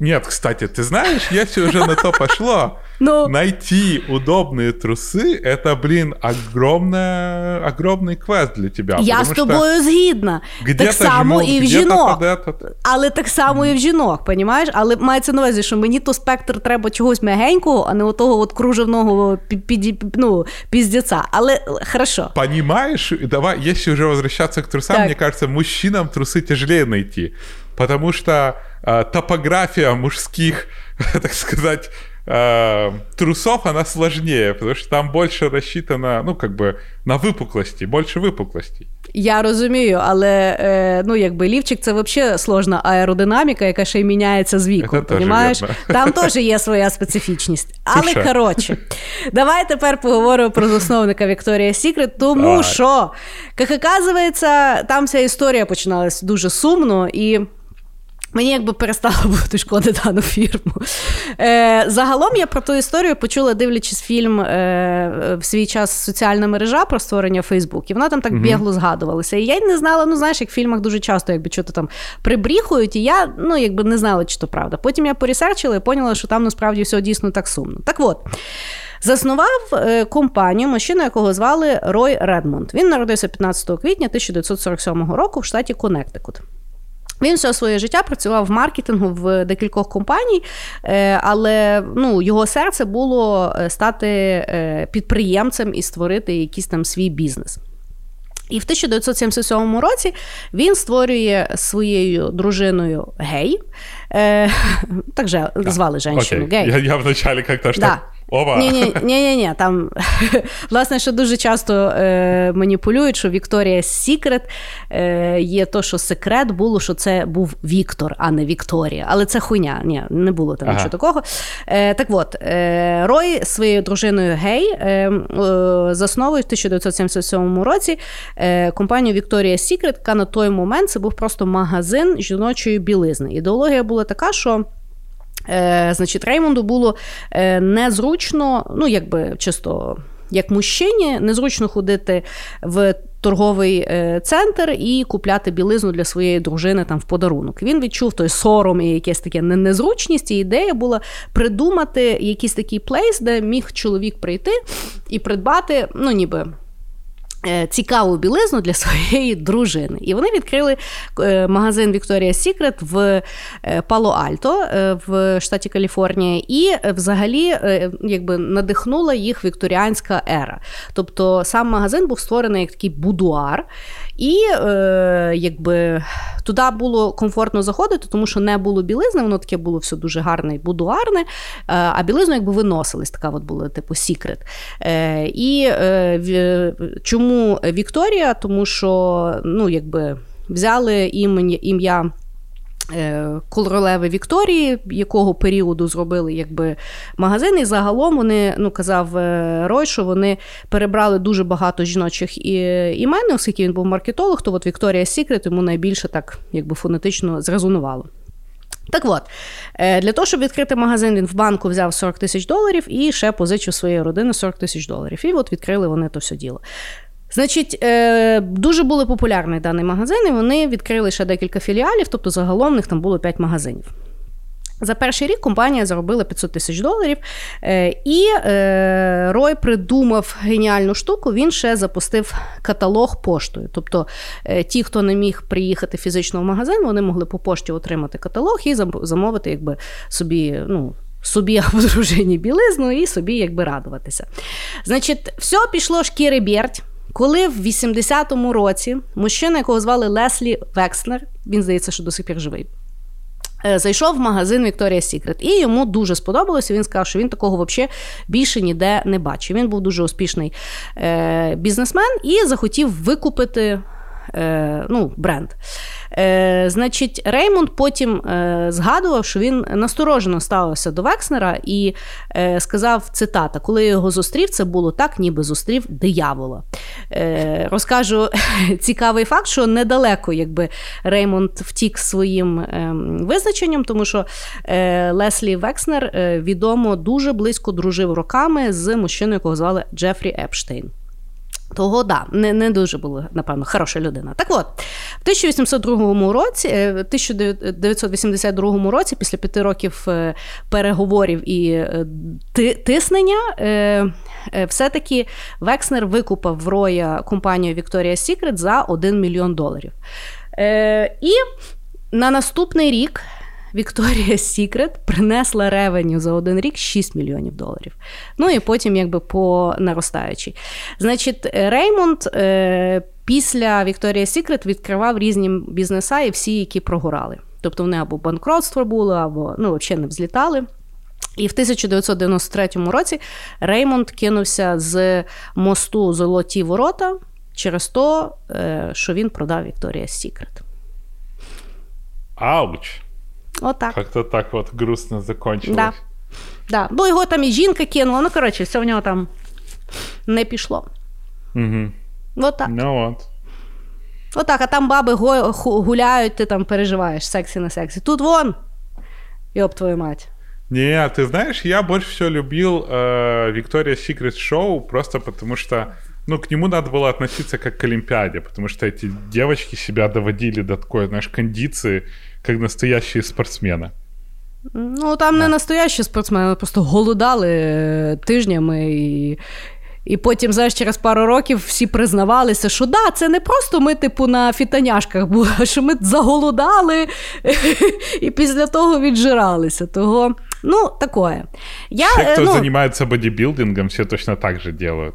Speaker 3: Нет, кстати, ты знаешь, если уже на то пошло,
Speaker 2: Ну.
Speaker 3: найти удобные трусы, это, блин, огромная, огромный квест для тебя.
Speaker 2: Я
Speaker 3: потому
Speaker 2: з
Speaker 3: что
Speaker 2: тобою згідна.
Speaker 3: где-то
Speaker 2: Так само
Speaker 3: жмут,
Speaker 2: і в
Speaker 3: где-то
Speaker 2: жінок.
Speaker 3: под этот.
Speaker 2: Але так само і в жінок, понімаєш? Але мається на увазі, що мені то спектр треба чогось м'ягенького, а не отого от кружевного пі- піді- ну, піздеця. Але е, хорошо.
Speaker 3: Понимаешь, И давай, если уже возвращаться к трусам,
Speaker 2: Так.
Speaker 3: мне кажется, мужчинам трусы тяжелее найти, потому что э, топография мужских, так сказать, э, трусов, она сложнее, потому что там больше рассчитано, ну, как бы, на выпуклости, больше выпуклостей.
Speaker 2: Я розумію, але е, ну, якби лівчик це взагалі сложна аеродинаміка, яка ще й міняється з віком.
Speaker 3: Це теж
Speaker 2: Понімаєш?
Speaker 3: вірно.
Speaker 2: Там теж є своя специфічність. Але
Speaker 3: Слушай.
Speaker 2: коротше, давай тепер поговоримо про засновника Вікторія Сікрет, тому
Speaker 3: Давай.
Speaker 2: що, як оказується, там вся історія починалась дуже сумно і. Мені якби перестало бути шкода дану фірму. Е, загалом я про ту історію почула, дивлячись фільм е, в свій час соціальна мережа про створення Фейсбук, і вона там так бігло згадувалася. І я й не знала, ну знаєш, як в фільмах дуже часто якби що-то там прибріхують, і я ну, якби не знала, чи то правда. Потім я порісерчила і поняла, що там насправді все дійсно так сумно. Так от. Заснував е, компанію, мужчину, якого звали Рой Редмонд. Він народився 15 квітня 1947 року в штаті Коннектикут. Він все своє життя працював в маркетингу в декількох компаній, е, але ну, його серце було е, стати е, підприємцем і створити якийсь там свій бізнес. І в 1977 році він створює своєю дружиною гей. Е, Так же звали жінку гей.
Speaker 3: Я, я вначале как-то что
Speaker 2: Да.
Speaker 3: Ова.
Speaker 2: Ні, ні, ні, ні, ні. Там власне, що дуже часто е, маніпулюють, що Вікторія Сікрет е, є то, що секрет було, що це був Віктор, а не Вікторія. Але це хуйня. Ні, не було там
Speaker 3: Ага.
Speaker 2: нічого такого. Е, так от, е, Рой своєю дружиною Гей е, е, засновує в 1977 році е, компанію Вікторія Сікрет, яка на той момент це був просто магазин жіночої білизни. Ідеологія була така, що. Е, значить, Реймонду було е, незручно, ну, якби чисто як мужчині, незручно ходити в торговий е, центр і купляти білизну для своєї дружини там в подарунок. Він відчув той сором і якесь таке незручність. І ідея була придумати якийсь такий плейс, де міг чоловік прийти і придбати, ну, ніби цікаву білизну для своєї дружини. І вони відкрили е, магазин Victoria's Secret в е, Пало-Альто е, в штаті Каліфорнія, і е, взагалі е, якби надихнула їх вікторіанська ера. Тобто сам магазин був створений як такий будуар, і е, якби туди було комфортно заходити, тому що не було білизни, воно таке було все дуже гарне і будуарне, е, а білизну якби виносились, така от була типу секрет. Е, і е, чому Вікторія? Тому що ну, якби взяли ім'я. Е, Королеви Вікторії, якого періоду зробили якби магазин, і загалом вони, ну казав е, Рой, що вони перебрали дуже багато жіночих імен, оскільки він був маркетолог, то от Вікторія Сікрет йому найбільше так якби фонетично зрезонувало. Так от, е, для того, щоб відкрити магазин, він в банку взяв 40 тисяч доларів і ще позичив своєї родини 40 тисяч доларів. І от відкрили вони то все діло. Значить, е, дуже були популярний даний магазин, і вони відкрили ще декілька філіалів, тобто загалом в них там було 5 магазинів. За перший рік компанія заробила 500 тисяч доларів, е, і е, Рой придумав геніальну штуку. Він ще запустив каталог поштою. Тобто е, ті, хто не міг приїхати фізично в магазин, вони могли по пошті отримати каталог і замовити якби, собі. ну, Собі або дружині білизну і собі якби радуватися. Значить, все пішло шкіри бєрть. Коли в 80-му році мужчина, якого звали Леслі Векснер, він здається, що до сих пір живий, е, зайшов в магазин Victoria's Secret. І йому дуже сподобалося. Він сказав, що він такого взагалі більше ніде не бачив. Він був дуже успішний е, бізнесмен і захотів викупити е, ну, бренд. Е, значить, Реймонд потім е, згадував, що він насторожено ставився до Векснера і сказав цитата: коли його зустрів, це було так, ніби зустрів диявола. Розкажу цікавий факт, що недалеко, якби Реймонд втік своїм е, визначенням, тому що Леслі Векснер відомо дуже близько дружив роками з мужчиною, якого звали Джефрі Епштейн. Того да, не, не дуже була, напевно, хороша людина. Так от, в 1802 році, е, в 1982 році, після п'яти років е, переговорів і е, тиснення, все-таки Векснер викупив в Роя компанію Victoria's Secret за 1 мільйон доларів. І на наступний рік Victoria's Secret принесла ревеню за один рік 6 мільйонів доларів. Ну і потім, якби по наростаючій. Значить, Реймонд е, після Victoria's Secret відкривав різні бізнеса і всі, які прогорали. Тобто вони або банкротство було, або ну, взагалі не взлітали. І в 1993 році Реймонд кинувся з мосту Золоті ворота через то, е, що він продав Victoria's Secret.
Speaker 3: Ауч.
Speaker 2: Отак.
Speaker 3: Как-то так вот грустно закончилось.
Speaker 2: Да. Да. Бо його там і жінка кинула. Ну, коротше, все в нього там не пішло.
Speaker 3: Мгм.
Speaker 2: Отак.
Speaker 3: Ну вот.
Speaker 2: Отак, а там баби гуляють, ти там переживаєш сексі на сексі. Тут вон. Йоп твою мать.
Speaker 3: Не, ты знаешь, я больше всего любил э, Victoria's Secret Show просто потому что, ну, к нему надо было относиться как к Олимпиаде, потому что эти девочки себя доводили до такой, знаешь, кондиции, как настоящие спортсмены.
Speaker 2: Ну, там не настоящі спортсмени, просто голодали е, тижнями і. І потім, знаєш, через пару років всі признавалися, що да, це не просто ми, типу, на фітаняшках були, а що ми заголодали і після того віджиралися. Того, ну, такое. Я,
Speaker 3: Все,
Speaker 2: е,
Speaker 3: кто
Speaker 2: ну,
Speaker 3: занимается бодибилдингом, все точно так же делают.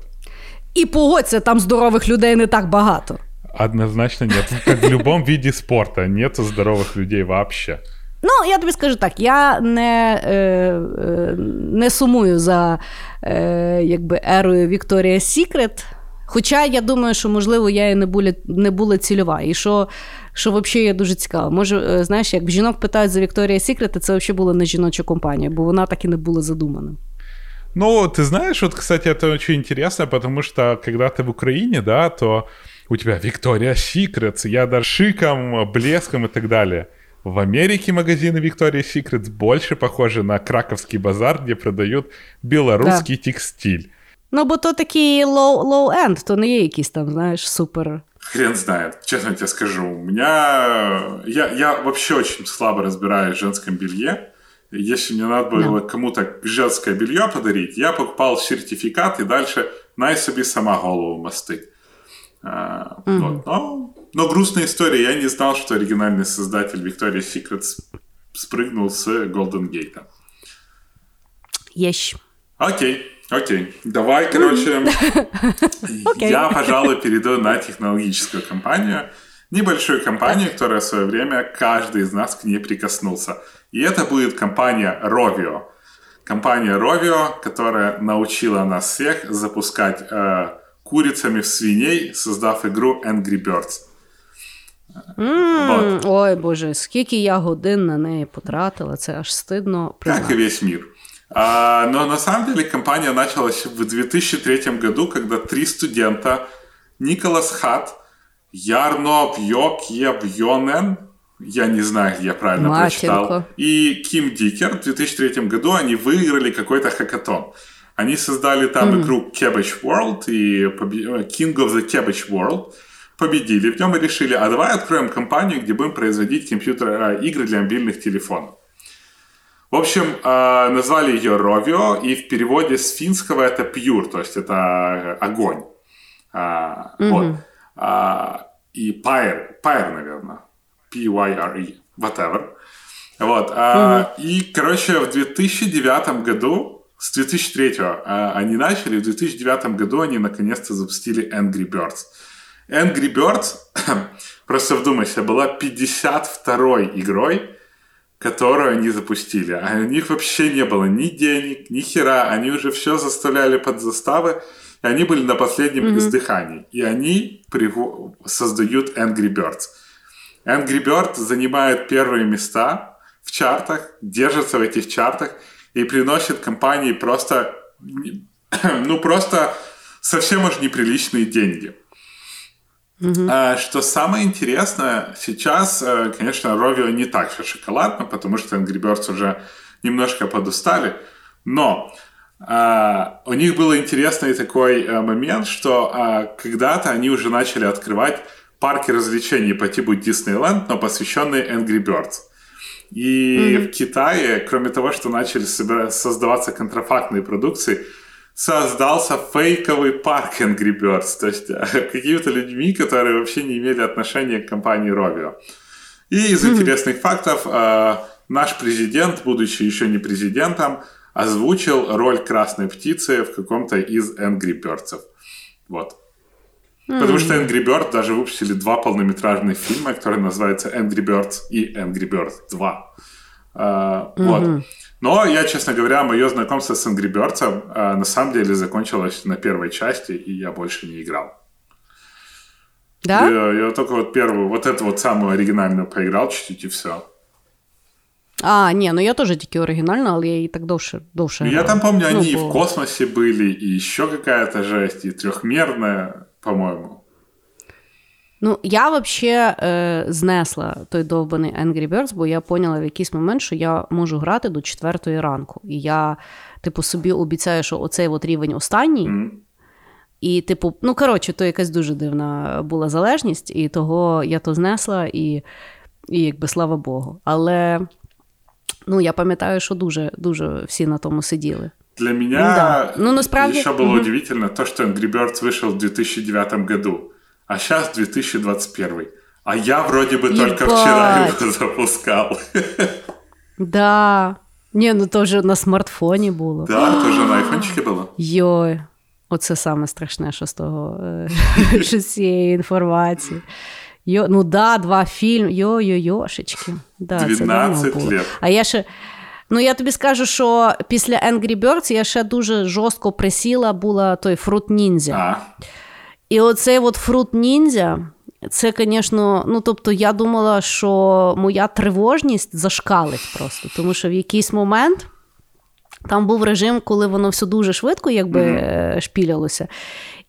Speaker 2: І погодься, там здорових людей не так багато.
Speaker 3: Однозначно нет. Как в любом виде спорта. Нет здоровых людей вообще.
Speaker 2: Ну, я тобі скажу так: я не е, е, не сумую за е, якби, ерою Вікторія Сікрет. Хоча я думаю, що, можливо, я і не була не була цільова. І що що взагалі є дуже цікаво. Може, е, знаєш, як жінок питають за Victoria's Secret, це взагалі була не жіноча компанія, бо вона так і не була задумана.
Speaker 3: Ну, ты знаешь, вот, кстати, это очень интересно, потому что когда ты в Украине, да, то у тебя Victoria's Secret, я даже шиком, блеском и так далее. В Америке магазины Victoria's Secret больше похожи на краковский базар, где продают белорусский да. текстиль.
Speaker 2: Ну, бо то такий low-end, то не є якийсь там, знаєш, супер.
Speaker 3: Хрен знает, честно тебе скажу. У меня... Я, я вообще очень слабо разбираюсь в женском белье. Если мне надо было да. кому-то женское белье подарить, я покупал сертификат и дальше на себе сама голову мастыть. А, mm-hmm. вот. Но но грустная история. Я не знал, что оригинальный создатель Victoria's Secret спрыгнул с Golden Gate.
Speaker 2: Есть.
Speaker 3: Окей, окей. Давай, короче, okay. я, пожалуй, перейду на технологическую компанию. Небольшую компанию, которая в свое время каждый из нас к ней прикоснулся. И это будет компания Rovio. Компания Rovio, которая научила нас всех запускать э, курицами в свиней, создав игру Angry Birds.
Speaker 2: Mm, ой, Боже, скільки я годин на неї потратила, це аж стидно.
Speaker 3: Как и весь мир. А, но на самом деле компания началась в 2003 году, когда три студента Николас Хат, Ярно Бьёкьебьонен, я не знаю, я правильно Матенко. прочитал, и Ким Дикер в 2003 году они выиграли какой-то хакатон. Они создали там mm-hmm. игру Cabbage World и King of the Cabbage World – победили в нем и решили, а давай откроем компанию, где будем производить компьютер, э, игры для мобильных телефонов. В общем, э, назвали ее Rovio, и в переводе с финского это pure, то есть это э, огонь. Mm-hmm. Вот. И Pyre, Pyre, наверное. P-Y-R-E, whatever. Вот. Mm-hmm. И, короче, в 2009 году, с 2003 они начали, в 2009 году они наконец-то запустили Angry Birds. Angry Birds, просто вдумайся, была 52-й игрой, которую они запустили. А у них вообще не было ни денег, ни хера. Они уже все заставляли под заставы. И они были на последнем mm-hmm. издыхании. И они прив... создают Angry Birds. Angry Birds занимает первые места в чартах, держится в этих чартах и приносит компании просто, ну просто совсем уж неприличные деньги. А, что самое интересное, сейчас, э, конечно, Ровио не так все шоколадно, потому что Angry Birds уже немножко подустали, но а, у них был интересный такой а, момент, что а, когда-то они уже начали открывать парки развлечений по типу Диснейленд, но посвященные Angry Birds. И mm-hmm. в Китае, кроме того, что начали создаваться контрафактные продукции, создался фейковый парк Angry Birds, то есть э, какими-то людьми, которые вообще не имели отношения к компании Rovio. И из mm-hmm. интересных фактов э, наш президент, будучи еще не президентом, озвучил роль красной птицы в каком-то из Angry Birds. Вот. Mm-hmm. Потому что Angry Birds даже выпустили два полнометражных фильма, которые называются Angry Birds и Angry Birds 2. Э, mm-hmm. Вот. Но я, честно говоря, мое знакомство с Angry Birds э, на самом деле закончилось на первой части, и я больше не играл.
Speaker 2: Да?
Speaker 3: Я, я только вот первую, вот эту вот самую оригинальную поиграл чуть-чуть и все.
Speaker 2: А, ні, ну я теж тільки оригінальна, але я її так довше довше.
Speaker 3: Я там помню, ну, они и в космосе были, и еще какая-то жесть, и трехмерная, по-моему.
Speaker 2: Ну, я взагалі е, знесла той довбаний Angry Birds, бо я поняла в якийсь момент, що я можу грати до четвертої ранку. І я, типу, собі обіцяю, що оцей от рівень останній. Mm. І, типу, ну, коротше, то якась дуже дивна була залежність, і того я то знесла, і, і якби слава Богу. Але ну, я пам'ятаю, що дуже дуже всі на тому сиділи.
Speaker 3: Для меня ну, да. ну, насправді... еще было угу. удивительно то, что Angry Birds вышел в 2009 году а сейчас 2021. А я вроде бы Ебать. только вчера его запускал.
Speaker 2: Да. Не, ну тоже на смартфоне было.
Speaker 3: Да, тоже на айфончике было.
Speaker 2: Йой. Оце саме страшне, що з того що з цієї інформації. Йо, Ну да, два фільми. Йо-йо-йошечки. Да,
Speaker 3: 12 лет.
Speaker 2: А я ще. Ну, я тобі скажу, що після Angry Birds я ще дуже жорстко присіла була той фрут ніндзя. І оцей от фрут ніндзя, це, звісно, ну тобто, я думала, що моя тривожність зашкалить просто, тому що в якийсь момент. Там був режим, коли воно все дуже швидко якби mm-hmm. шпілялося.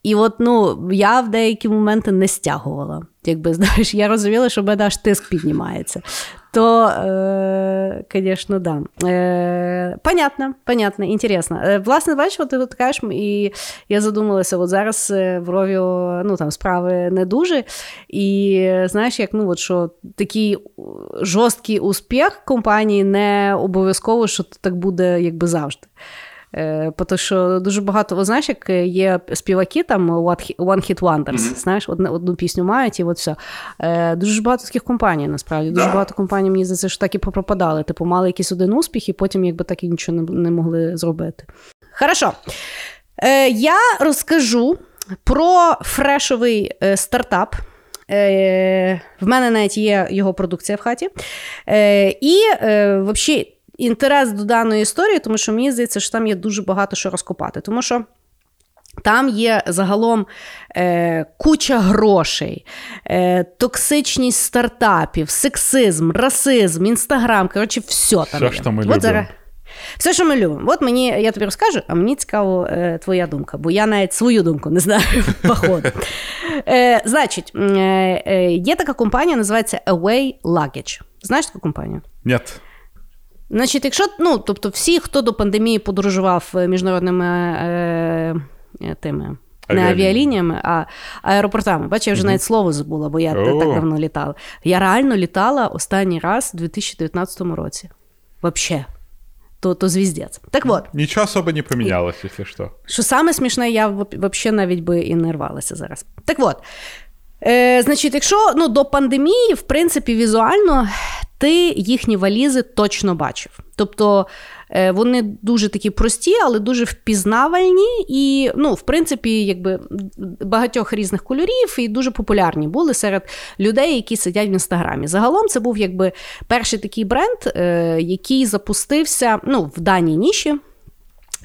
Speaker 2: І от ну, я в деякі моменти не стягувала. Якби знаєш, я розуміла, що в мене аж тиск піднімається то, звісно, э, да. Э, понятно, понятно, інтересно. Э, власне, бачиш, от ти от кажеш, і я задумалася, от зараз в Рові ну, там, справи не дуже. І знаєш, як ну, от, що такий жорсткий успіх компанії не обов'язково, що так буде якби завжди. Е, Тому що дуже багато, знаєш, як є співаки там One Hit Wonders, mm-hmm. знаєш, одну, одну пісню мають і от все. Е, Дуже багато таких компаній, насправді. Дуже багато компаній, мені здається, що так і попропадали. Типу, мали якийсь один успіх, і потім якби так і нічого не, не могли зробити. Хорошо. Е, Я розкажу про фрешовий е, стартап. Е, В мене навіть є його продукція в хаті. Е, І е, взагалі інтерес до даної історії, тому що мені здається, що там є дуже багато що розкопати. Тому що. Там є загалом е, куча грошей, е, токсичність стартапів, сексизм, расизм, інстаграм. Коротше, все там. Все,
Speaker 3: є. що ми От зараз...
Speaker 2: Все, що ми любимо. От мені, я тобі розкажу, а мені цікаво е, твоя думка, бо я навіть свою думку не знаю, походу. Е, Значить, е, е, є така компанія, називається Away Luggage. Знаєш таку компанію?
Speaker 3: Ні.
Speaker 2: Значить, якщо ну, тобто, всі, хто до пандемії подорожував е, міжнародними е, е, тими. Не авіалініями, а аеропортами. Бачиш, я вже mm-hmm. навіть слово забула, бо я oh. так давно літала. Я реально літала останній раз у 2019 році. Вообще. То то звіздець. Так от.
Speaker 3: Нічого особо не помінялось, якщо що.
Speaker 2: Що саме смішне, я взагалі навіть би і не рвалася зараз. Так от. Е, Значить, якщо ну, до пандемії, в принципі, візуально ти їхні валізи точно бачив. Тобто е, вони дуже такі прості, але дуже впізнавальні і, ну, в принципі, якби багатьох різних кольорів і дуже популярні були серед людей, які сидять в інстаграмі. Загалом це був якби перший такий бренд, е, який запустився ну, в даній ніші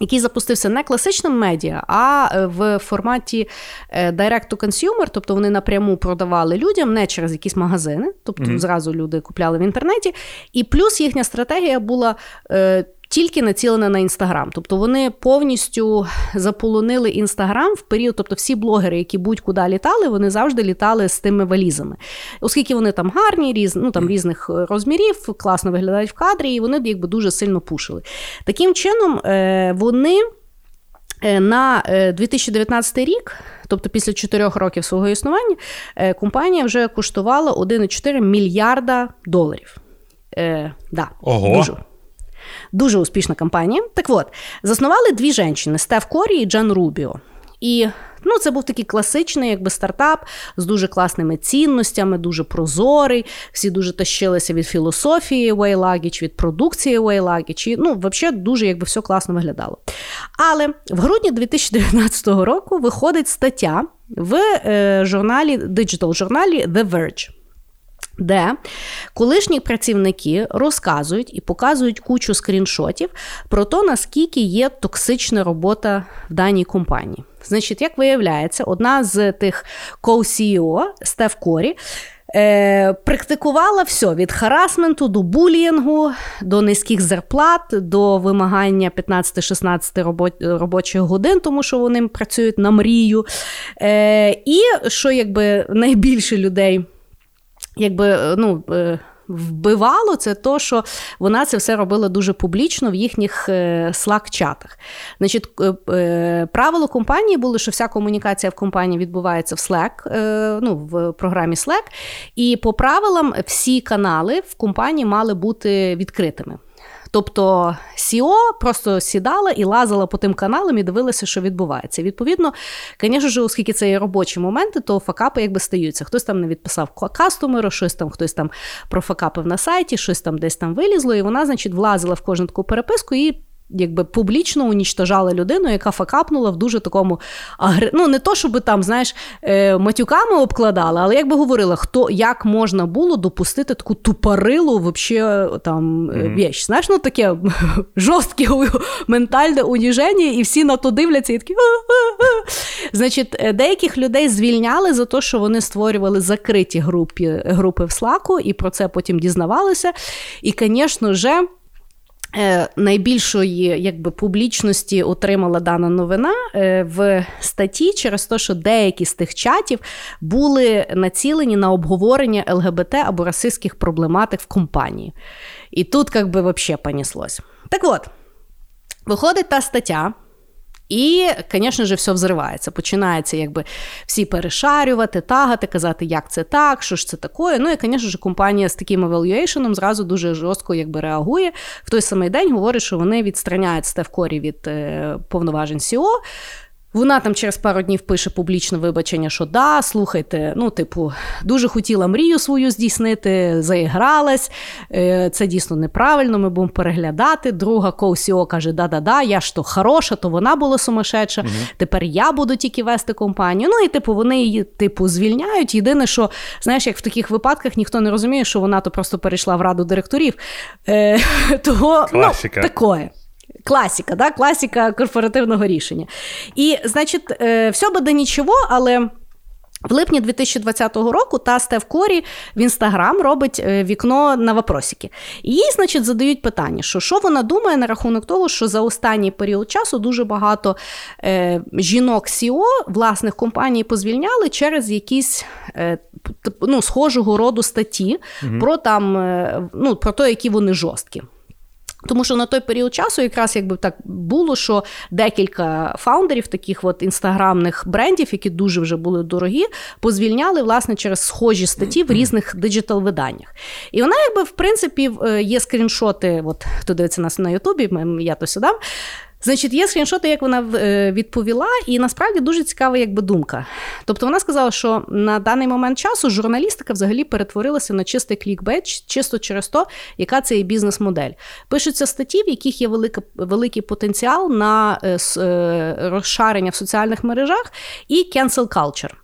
Speaker 2: який запустився не класичним медіа, а е, в форматі е, direct to consumer, тобто вони напряму продавали людям не через якісь магазини, тобто mm-hmm. зразу люди купляли в інтернеті. І плюс їхня стратегія була. Е, тільки націлена на інстаграм. Тобто вони повністю заполонили інстаграм в період, тобто всі блогери, які будь-куди літали, вони завжди літали з тими валізами. Оскільки вони там гарні, різ, ну, там різних розмірів, класно виглядають в кадрі, і вони якби дуже сильно пушили. Таким чином, е, вони. Е, на 2019 е, рік, тобто після 4 років свого існування, компанія вже коштувала 1,4 мільярда доларів. Е, да,
Speaker 3: Ого.
Speaker 2: Дуже. Дуже успішна кампанія. Так от, заснували дві жінки Стеф Корі і Джан Рубіо. І ну, це був такий класичний якби стартап з дуже класними цінностями, дуже прозорий. Всі дуже тащилися від філософії Way Luggage, від продукції Way Luggage. І, ну, взагалі дуже якби все класно виглядало. Але в грудні 2019 року виходить стаття в е, журналі диджитал журналі The Verge де колишні працівники розказують і показують кучу скріншотів про те, наскільки є токсична робота в даній компанії. Значить, як виявляється, одна з тих co-CEO Стеф Корі. Е, Практикувала все від харасменту до булінгу, до низьких зарплат, до вимагання 15-16 робочих годин, тому що вони працюють на мрію. Е, І що якби найбільше людей якби е, ну. Е, вбивало це то, що вона це все робила дуже публічно в їхніх Slack-чатах. Е, Значить, правило компанії було, що вся комунікація в компанії відбувається в Slack, ну, в програмі Slack, і по правилам всі канали в компанії мали бути відкритими. Тобто Сіо просто сідала і лазила по тим каналам і дивилася, що відбувається. Відповідно, звісно ж, оскільки це є робочі моменти, то факапи якби стаються. Хтось там не відписав кастомеру, щось там, хтось там профакапив на сайті, щось там десь там вилізло, і вона, значить, влазила в кожну таку переписку і якби публічно унічтожали людину, яка факапнула в дуже такому агр... ну не то, щоб там, знаєш, е, матюками обкладали, але як би говорила, хто як можна було допустити таку тупорилу вообще там mm-hmm. віч. Знаєш, ну таке жорстке ментальне уніження, і всі на то дивляться і такі. Значить, е, деяких людей звільняли за те, що вони створювали закриті групи, групи в Слаку, і про це потім дізнавалися. І, звісно ж. Е, найбільшої якби публічності отримала дана новина е, в статті через те, що деякі з тих чатів були націлені на обговорення ЛГБТ або расистських проблематик в компанії. І тут, як би, взагалі понеслось. Так от, виходить та стаття. І, звісно ж, все взривається. Починається якби всі перешарювати, тагати, казати, як це так, що ж це такое. Ну і, звісно ж, компанія з таким евалюейшеном зразу дуже жорстко якби, реагує. В той самий день говорить, що вони відстраняють Стеф Корі від е, повноважень СІО. Вона там через пару днів пише публічне вибачення, що да, слухайте, ну, типу, дуже хотіла мрію свою здійснити, заігралась. Е, це дійсно неправильно, ми будемо переглядати. Друга Коусіо каже: да-да-да, я ж то хороша, то вона була сумасшедша. Угу. Тепер я буду тільки вести компанію. Ну і типу, вони її типу звільняють. Єдине, що знаєш, як в таких випадках ніхто не розуміє, що вона то просто перейшла в раду директорів. Е, Того ну, такое. Класіка, да? класіка корпоративного рішення. І, значить, е, все буде нічого, але. В липні 2020 року та Стеф Корі в інстаграм робить е, вікно на вопросики. І їй, значить, задають питання, що що вона думає на рахунок того, що за останній період часу дуже багато е, жінок Сіо власних компаній позвільняли через якісь е, ну, схожого роду статті угу. про там, е, ну, про те, які вони жорсткі. Тому що на той період часу, якраз якби так було, що декілька фаундерів таких от інстаграмних брендів, які дуже вже були дорогі, позвільняли власне через схожі статті в різних диджитал-виданнях. І вона, якби в принципі, е, є скріншоти. От хто дивиться нас на Ютубі, я то сюди. Значить, є скріншоти, як вона е, відповіла, і насправді дуже цікава якби думка. Тобто вона сказала, що на даний момент часу журналістика взагалі перетворилася на чистий клікбейт, чисто через то, яка це є бізнес-модель. Пишуться статті, в яких є велика, великий потенціал на е, е, розшарення в соціальних мережах і cancel culture.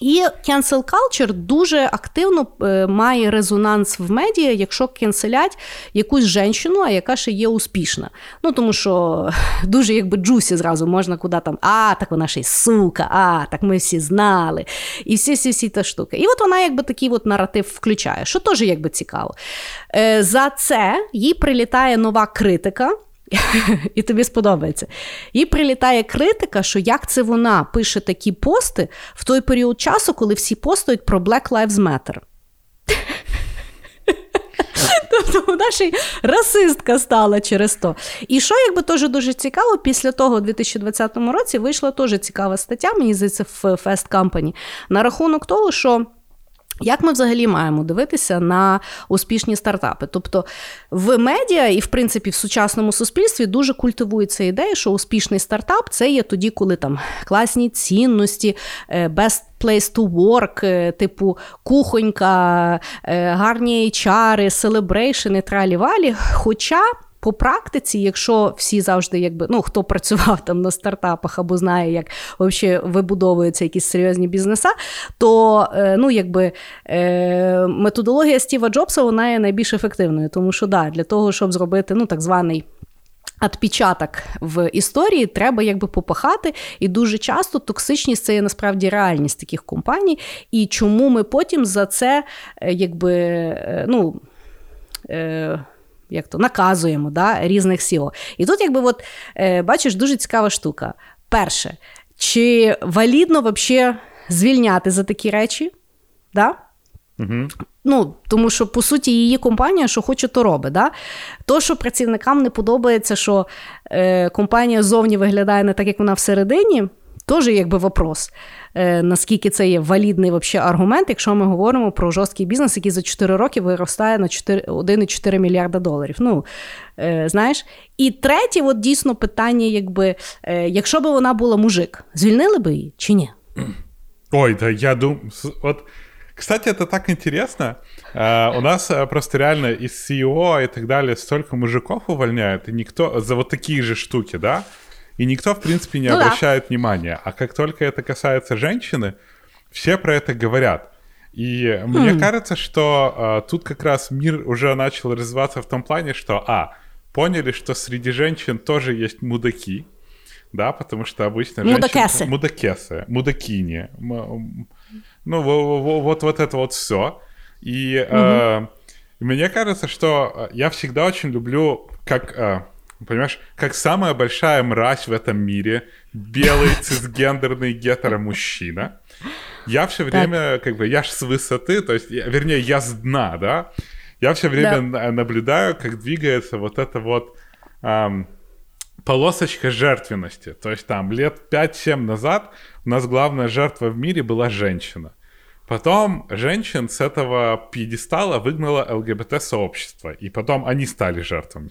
Speaker 2: І cancel culture дуже активно е, має резонанс в медіа, якщо кенселять якусь жінку, а яка ще є успішна. Ну тому що дуже якби джусі зразу можна куди там, а так вона ще й сука, а так ми всі знали. І всі всі всі та штуки. І от вона якби такий от наратив включає, що теж якби цікаво. Е, за це їй прилітає нова критика. і тобі сподобається. Їй прилітає критика, що як це вона пише такі пости в той період часу, коли всі постують про Black Lives Matter. Тобто вона ще й расистка стала через то. І що, якби теж дуже цікаво, після того, у 2020 році вийшла теж цікава стаття, мені здається, в Fast Company, на рахунок того, що. Як ми взагалі маємо дивитися на успішні стартапи? Тобто в медіа і, в принципі, в сучасному суспільстві дуже культивується ідея, що успішний стартап це є тоді, коли там класні цінності, е, best place to work, е, типу кухонька, е, гарні HR, селебрейшени, тралі-валі. Хоча. По практиці, якщо всі завжди, якби ну хто працював там на стартапах або знає, як взагалі вибудовуються якісь серйозні бізнеса, то е, ну якби е, методологія Стіва Джобса вона є найбільш ефективною, тому що да, для того, щоб зробити ну так званий. Отпечаток в історії треба якби попахати, і дуже часто токсичність це є насправді реальність таких компаній. І чому ми потім за це е, якби ну як то наказуємо да, різних сіо. І тут, якби, от, е, бачиш, дуже цікава штука. Перше, чи валідно взагалі звільняти за такі речі? Да? Угу. Ну, Тому що, по суті, її компанія, що хоче, то робить. Да? То, що працівникам не подобається, що е, компанія зовні виглядає не так, як вона всередині, теж якби вопрос. Е, наскільки це є валідний вообще аргумент, якщо ми говоримо про жорсткий бізнес, який за 4 роки виростає на 1,4 мільярда доларів. Ну, е, знаєш. І третє, от дійсно питання, якби, е, якщо б вона була мужик, звільнили би її чи ні?
Speaker 3: Ой, да я думаю, от Кстати, это так интересно. Uh, у нас uh, просто реально из CEO и так далее столько мужиков увольняют, и никто за вот такие же штуки, да? И никто, в принципе, не ну обращает да. внимания. А как только это касается женщины, все про это говорят. И хм. мне кажется, что uh, тут как раз мир уже начал развиваться в том плане, что, а, поняли, что среди женщин тоже есть мудаки, да, потому что обычно
Speaker 2: Мудакесы.
Speaker 3: женщины... Мудакесы. Мудакини. Ну, вот, вот это вот все. И угу. э, мне кажется, что я всегда очень люблю, как, э, понимаешь, как самая большая мразь в этом мире, белый цисгендерный гетеромужчина. Я все время, так. как бы, я ж с высоты, то есть, я, вернее, я с дна, да, я все время да. наблюдаю, как двигается вот это вот... Эм, полосочка жертвенности. То есть там лет 5-7 назад у нас главная жертва в мире была женщина. Потом женщин с этого пьедестала выгнало ЛГБТ-сообщество, и потом они стали жертвами.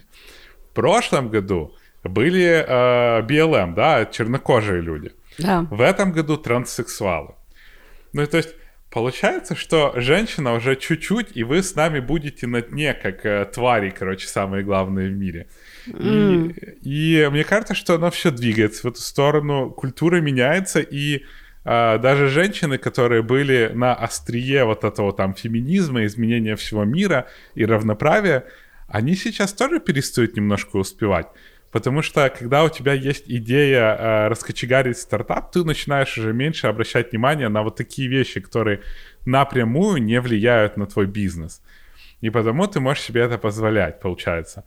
Speaker 3: В прошлом году были э, БЛМ, да, чернокожие люди.
Speaker 2: Да.
Speaker 3: В этом году транссексуалы. Ну, то есть Получается, что женщина уже чуть-чуть, и вы с нами будете на дне, как э, твари, короче, самые главные в мире. Mm. И, и мне кажется, что оно все двигается в эту сторону, культура меняется, и э, даже женщины, которые были на острие вот этого там феминизма, изменения всего мира и равноправия, они сейчас тоже перестают немножко успевать. Потому что, когда у тебя есть идея э, раскочегарить стартап, ты начинаешь уже меньше обращать внимание на вот такие вещи, которые напрямую не влияют на твой бизнес. И потому ты можешь себе это позволять, получается.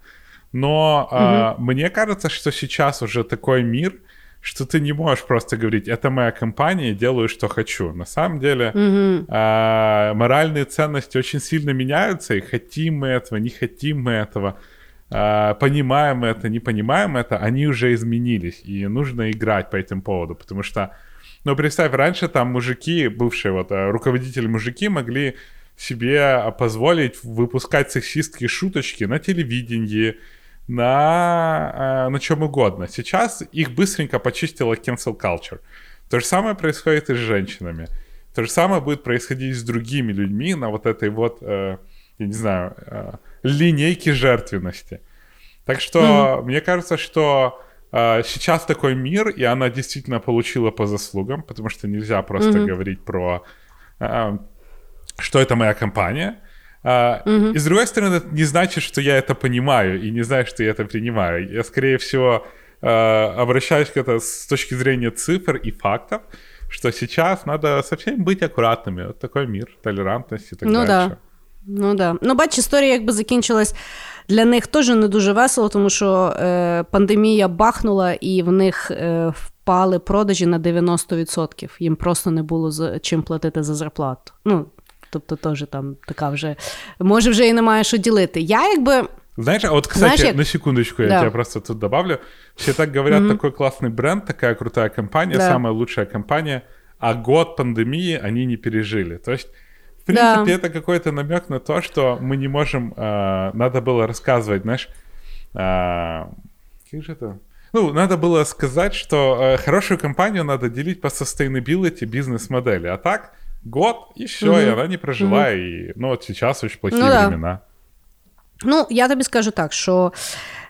Speaker 3: Но э, угу. мне кажется, что сейчас уже такой мир, что ты не можешь просто говорить, это моя компания, делаю, что хочу. На самом деле э, моральные ценности очень сильно меняются, и хотим мы этого, не хотим мы этого. А, понимаем это, не понимаем это, они уже изменились, и нужно играть по этим поводу, потому что, ну, представь, раньше там мужики, бывшие вот э, руководители мужики могли себе позволить выпускать сексистские шуточки на телевидении, на, э, на чем угодно. Сейчас их быстренько почистила cancel culture. То же самое происходит и с женщинами. То же самое будет происходить с другими людьми на вот этой вот, э, я не знаю, линейки жертвенности. Так что mm-hmm. мне кажется, что э, сейчас такой мир, и она действительно получила по заслугам, потому что нельзя просто mm-hmm. говорить про, э, что это моя компания. Uh, mm-hmm. И с другой стороны, это не значит, что я это понимаю и не знаю, что я это принимаю. Я, скорее всего, uh, обращаюсь к это с точки зрения цифр и фактов, что сейчас надо совсем быть аккуратными. Вот такой мир, толерантность и так ну, дальше. Да.
Speaker 2: Ну да. Ну, бач, історія якби закінчилась для них теж не дуже весело, тому що е, пандемія бахнула, і в них е, впали продажі на 90%. Їм просто не було з чим платити за зарплату. Ну, тобто, теж там така вже може вже і немає що ділити. Я якби.
Speaker 3: Знаешь, а вот, кстати, Знаешь, я... на секундочку, я да. тебя просто тут добавлю. Все так говорят, mm-hmm. такой классный бренд, такая крутая компания, да. самая лучшая компания, а год пандемии они не пережили. То есть в принципе, да. это какой-то намек на то, что мы не можем... Э, надо было рассказывать, знаешь... Э, как же это... Ну, надо было сказать, что э, хорошую компанию надо делить по sustainability бизнес-модели. А так, год, и все, угу. и она не прожила, угу. и ну, вот сейчас очень плохие ну, времена.
Speaker 2: Ну, я тобі скажу так, що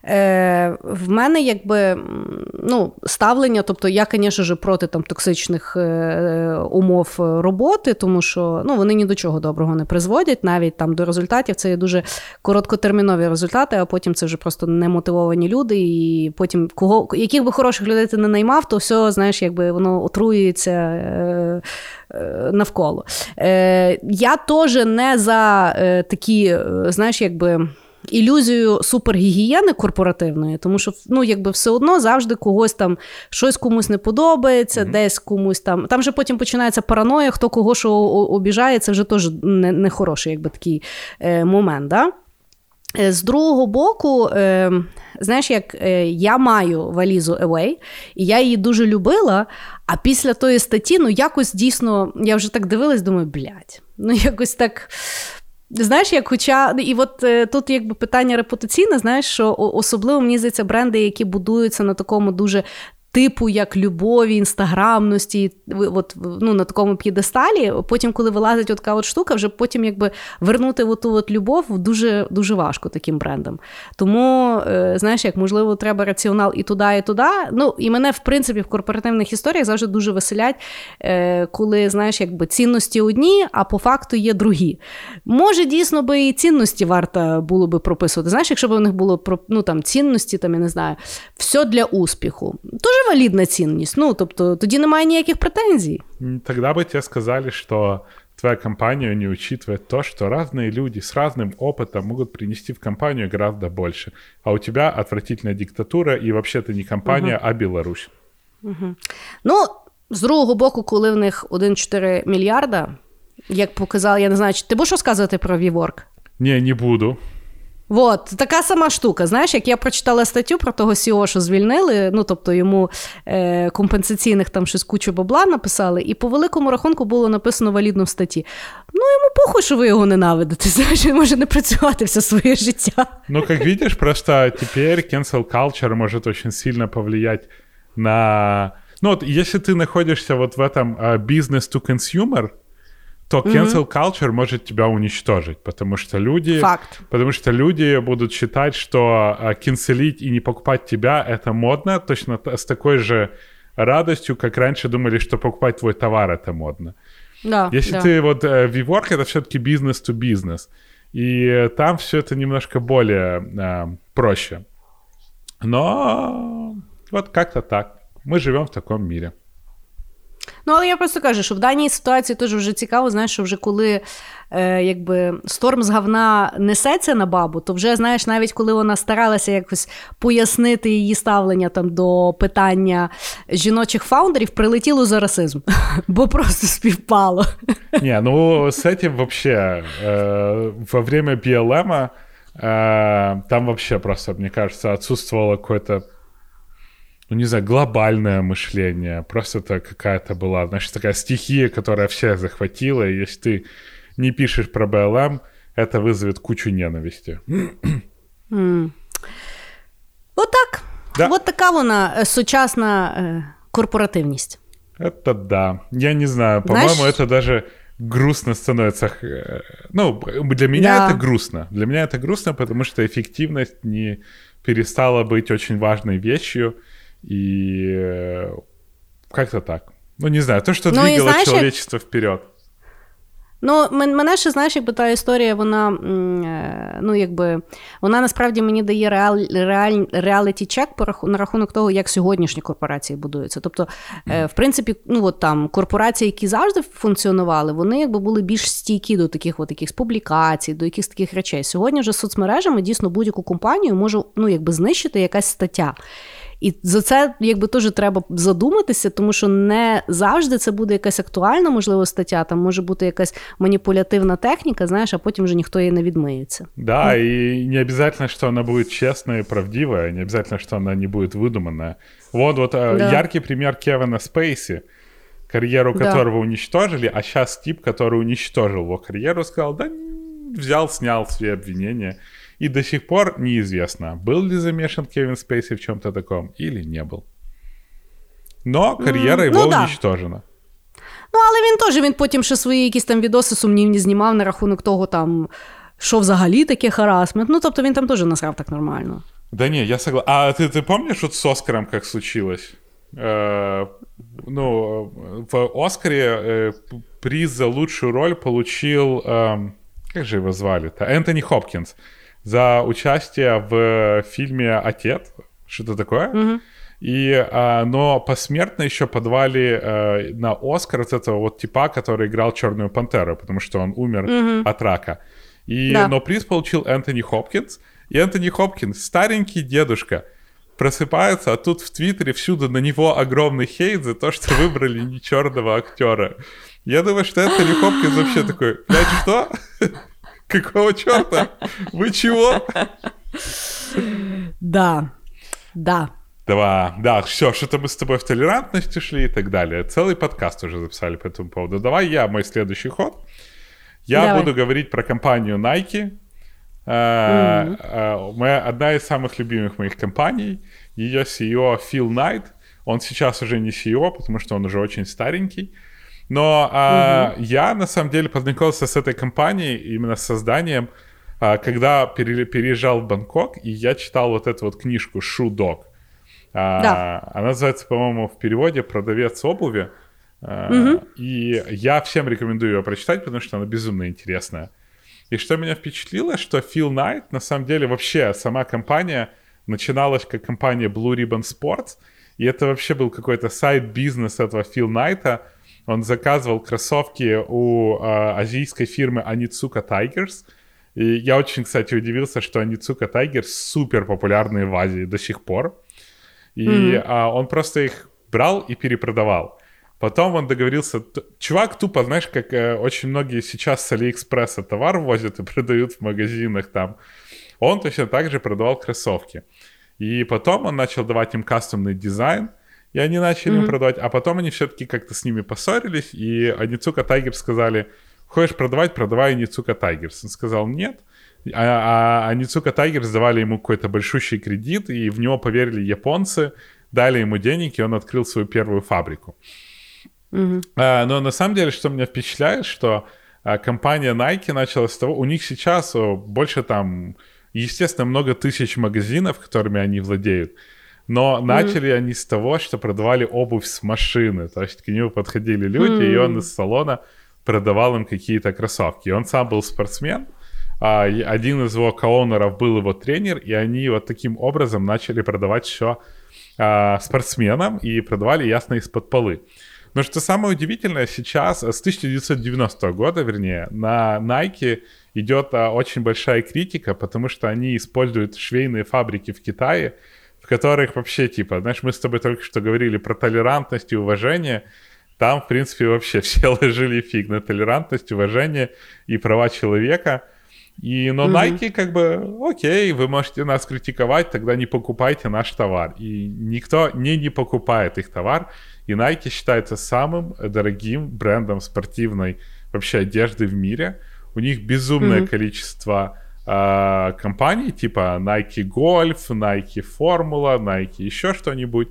Speaker 2: Е, В мене якби ну, ставлення, тобто я, звісно проти там токсичних е, умов роботи, тому що ну, вони ні до чого доброго не призводять, навіть там до результатів. Це є дуже короткотермінові результати, а потім це вже просто немотивовані люди. І потім кого яких би хороших людей ти не наймав, то все, знаєш, якби воно отруюється. Е, навколо. Е, Я теж не за е, такі, знаєш, якби ілюзію супергігієни корпоративної, тому що ну, якби все одно завжди когось там щось комусь не подобається, mm-hmm. десь комусь там. Там вже потім починається параноя, хто кого що обіжає, це вже теж не, не хороший якби, такий е, момент. Да? Е, з другого боку, е, знаєш, як е, я маю валізу Away, і я її дуже любила. А після тої статті, ну якось дійсно, я вже так дивилась, думаю, блядь, ну якось так Знаєш, як хоча і от е, тут якби питання репутаційне, знаєш, що особливо мені здається бренди, які будуються на такому дуже типу як любові, інстаграмності, от, ну, на такому п'єдесталі. Потім, коли вилазить от така от штука, вже потім якби вернути оту от любов дуже дуже важко таким брендам. Тому, е, знаєш, як можливо, треба раціонал і туди, і туди. Ну, і мене, в принципі, в корпоративних історіях завжди дуже веселять, е, коли знаєш, якби цінності одні, а по факту є другі. Може, дійсно би і цінності варто було би прописувати. Знаєш, якщо б у них було ну, там, цінності, там, я не знаю, все для успіху. Дуже валідна цінність. Ну, тобто, тоді немає ніяких претензій.
Speaker 3: Тогда бы тебе сказали, что твоя компания не учитывает то, что разные люди с разным опытом могут принести в компанию гораздо больше. А у тебя отвратительная диктатура, и вообще ты не компания, угу. а Беларусь.
Speaker 2: Угу. Ну, з другого боку, коли в них 1,4 мільярда, як показав, я не знаю, чи ти будеш розказувати про WeWork?
Speaker 3: Ні, не буду.
Speaker 2: От, така сама штука. Знаєш, як я прочитала статтю про того CEO, що звільнили, ну тобто йому е, компенсаційних там щось кучу бабла написали, і по великому рахунку було написано валідно в статті. Ну, йому похуй, що ви його ненавидите. Знаєш, він може не працювати все своє життя.
Speaker 3: Ну, як видиш, просто тепер cancel culture може дуже сильно повлиять на. Ну, от, якщо ти знаходишся вот в этом uh, business to consumer, то cancel culture может тебя уничтожить, потому что люди,
Speaker 2: Факт.
Speaker 3: потому что люди будут считать, что канцелить и не покупать тебя это модно, точно с такой же радостью, как раньше думали, что покупать твой товар это модно.
Speaker 2: Да,
Speaker 3: Если
Speaker 2: да.
Speaker 3: ты вот WeWork это все-таки бизнес to бизнес, и там все это немножко более э, проще. Но вот как-то так. Мы живем в таком мире.
Speaker 2: Ну, але я просто кажу, що в даній ситуації теж вже цікаво, знаєш, що вже коли е, якби сторм з говна несеться на бабу, то вже знаєш, навіть коли вона старалася якось пояснити її ставлення там до питання жіночих фаундерів, прилетіло за расизм, бо просто співпало.
Speaker 3: Не, ну с этим вообще э, во время BLM э, там вообще просто, мне кажется, отсутствовало какое-то ну, не знаю, глобальное мышление. Просто это какая-то была, значит, такая стихия, которая всех захватила. И если ты не пишешь про БЛМ, это вызовет кучу ненависти.
Speaker 2: Mm. Отак. Да. От така вона сучасна е, корпоративність.
Speaker 3: Это да. Я не знаю, по-моему, Знаешь... это даже грустно становится. Ну, для меня да. это грустно. Для меня это грустно, потому что эффективность не перестала быть очень важной вещью. И как-то так. Ну, не знаю, то, що ну, двигало знаєш, человечество вперед.
Speaker 2: Ну, мене ще, знаєш, якби та історія, вона е, ну, якби, вона насправді мені дає реал, реаліті чек на рахунок того, як сьогоднішні корпорації будуються. Тобто, mm. в принципі, ну от там корпорації, які завжди функціонували, вони якби були більш стійкі до таких от якихось публікацій, до якихось таких речей. Сьогодні вже соцмережами дійсно будь-яку компанію може ну, якби знищити якась стаття. І за це якби теж треба задуматися, тому що не завжди це буде якась актуальна, можливо, стаття. Там може бути якась маніпулятивна техніка, знаєш, а потім вже ніхто її не відмиється.
Speaker 3: Да, и не обязательно, что она будет честная и правдивая, не обязательно, что она не будет выдуманная. Вот, вот да. яркий пример Кевина Спейси, карьеру которого да. уничтожили, а сейчас тип, который уничтожил его карьеру, сказал, да, взял, снял все обвинения. И до сих пор неизвестно, был ли замешан Кевин Спейси в чем-то таком или не был. Но кар'єра його ну, да. уничтожена.
Speaker 2: Ну, але він теж він потім ще свої якісь там відоси сумнівні знімав на рахунок того, там, що взагалі таке харасмент. Ну, тобто він там теж насрав так нормально.
Speaker 3: Да не, я согласен. А ты, ты помнишь вот с Оскаром, как случилось? Э, ну, в Оскаре э, приз за лучшую роль получил, э, как же его звали-то? Энтони Хопкинс За участие в фильме «Отец». Что-то такое. Угу. И, а, но посмертно еще подвали а, на Оскар от этого вот типа, который играл Черную Пантеру, потому что он умер угу. от рака. И, да. Но приз получил Энтони Хопкинс. И Энтони Хопкинс, старенький дедушка, просыпается, а тут в Твиттере всюду на него огромный хейт за то, что выбрали не черного актера. Я думаю, что Энтони Хопкинс вообще такой, блядь, что? Какого черта? Вы чего?
Speaker 2: Да, да.
Speaker 3: Давай, да, все, что-то мы с тобой в толерантности шли и так далее. Целый подкаст уже записали по этому поводу. Давай я, мой следующий ход. Я Давай. буду говорить про компанию Nike. Mm-hmm. Моя, одна из самых любимых моих компаний. Ее CEO Фил Найт. Он сейчас уже не CEO, потому что он уже очень старенький. Но а, угу. я, на самом деле, познакомился с этой компанией, именно с созданием, а, когда пере, переезжал в Бангкок, и я читал вот эту вот книжку «Shoe Dog». А, да. Она называется, по-моему, в переводе «Продавец обуви». Угу. И я всем рекомендую ее прочитать, потому что она безумно интересная. И что меня впечатлило, что Phil Knight, на самом деле, вообще сама компания начиналась как компания Blue Ribbon Sports, и это вообще был какой-то сайт-бизнес этого Phil Knight. Он заказывал кроссовки у э, азийской фирмы Anitsuka Tigers. И я очень, кстати, удивился, что Anitsuka Tigers супер популярные в Азии до сих пор. И mm-hmm. он просто их брал и перепродавал. Потом он договорился... Чувак тупо, знаешь, как э, очень многие сейчас с Алиэкспресса товар возят и продают в магазинах там. Он точно так же продавал кроссовки. И потом он начал давать им кастомный дизайн, и они начали mm-hmm. им продавать. А потом они все-таки как-то с ними поссорились, и Onitsuka Tigers сказали, хочешь продавать, продавай Onitsuka Tigers. Он сказал, нет. А, а Onitsuka Tigers давали ему какой-то большущий кредит, и в него поверили японцы, дали ему денег, и он открыл свою первую фабрику. Угу. А, но на самом деле, что меня впечатляет, что а, компания Nike начала с того, у них сейчас о, больше там, естественно, много тысяч магазинов, которыми они владеют. Но начали они с того, что продавали обувь с машины. То есть к нему подходили люди, mm и он из салона продавал им какие-то кроссовки. Он сам был спортсмен, а один из его коонеров был его тренер, и они вот таким образом начали продавать все а, спортсменам и продавали, ясно, из-под полы. Но что самое удивительное, сейчас, с 1990 года, вернее, на Nike идет а, очень большая критика, потому что они используют швейные фабрики в Китае, в которых вообще, типа, знаешь, мы с тобой только что говорили про толерантность и уважение, там, в принципе, вообще все ложили фиг на толерантность, уважение и права человека. И, но mm-hmm. Nike как бы, окей, вы можете нас критиковать, тогда не покупайте наш товар. И никто не не покупает их товар. И Nike считается самым дорогим брендом спортивной вообще одежды в мире. У них безумное mm-hmm. количество э, компаний, типа Nike Golf, Nike Formula, Nike еще что-нибудь.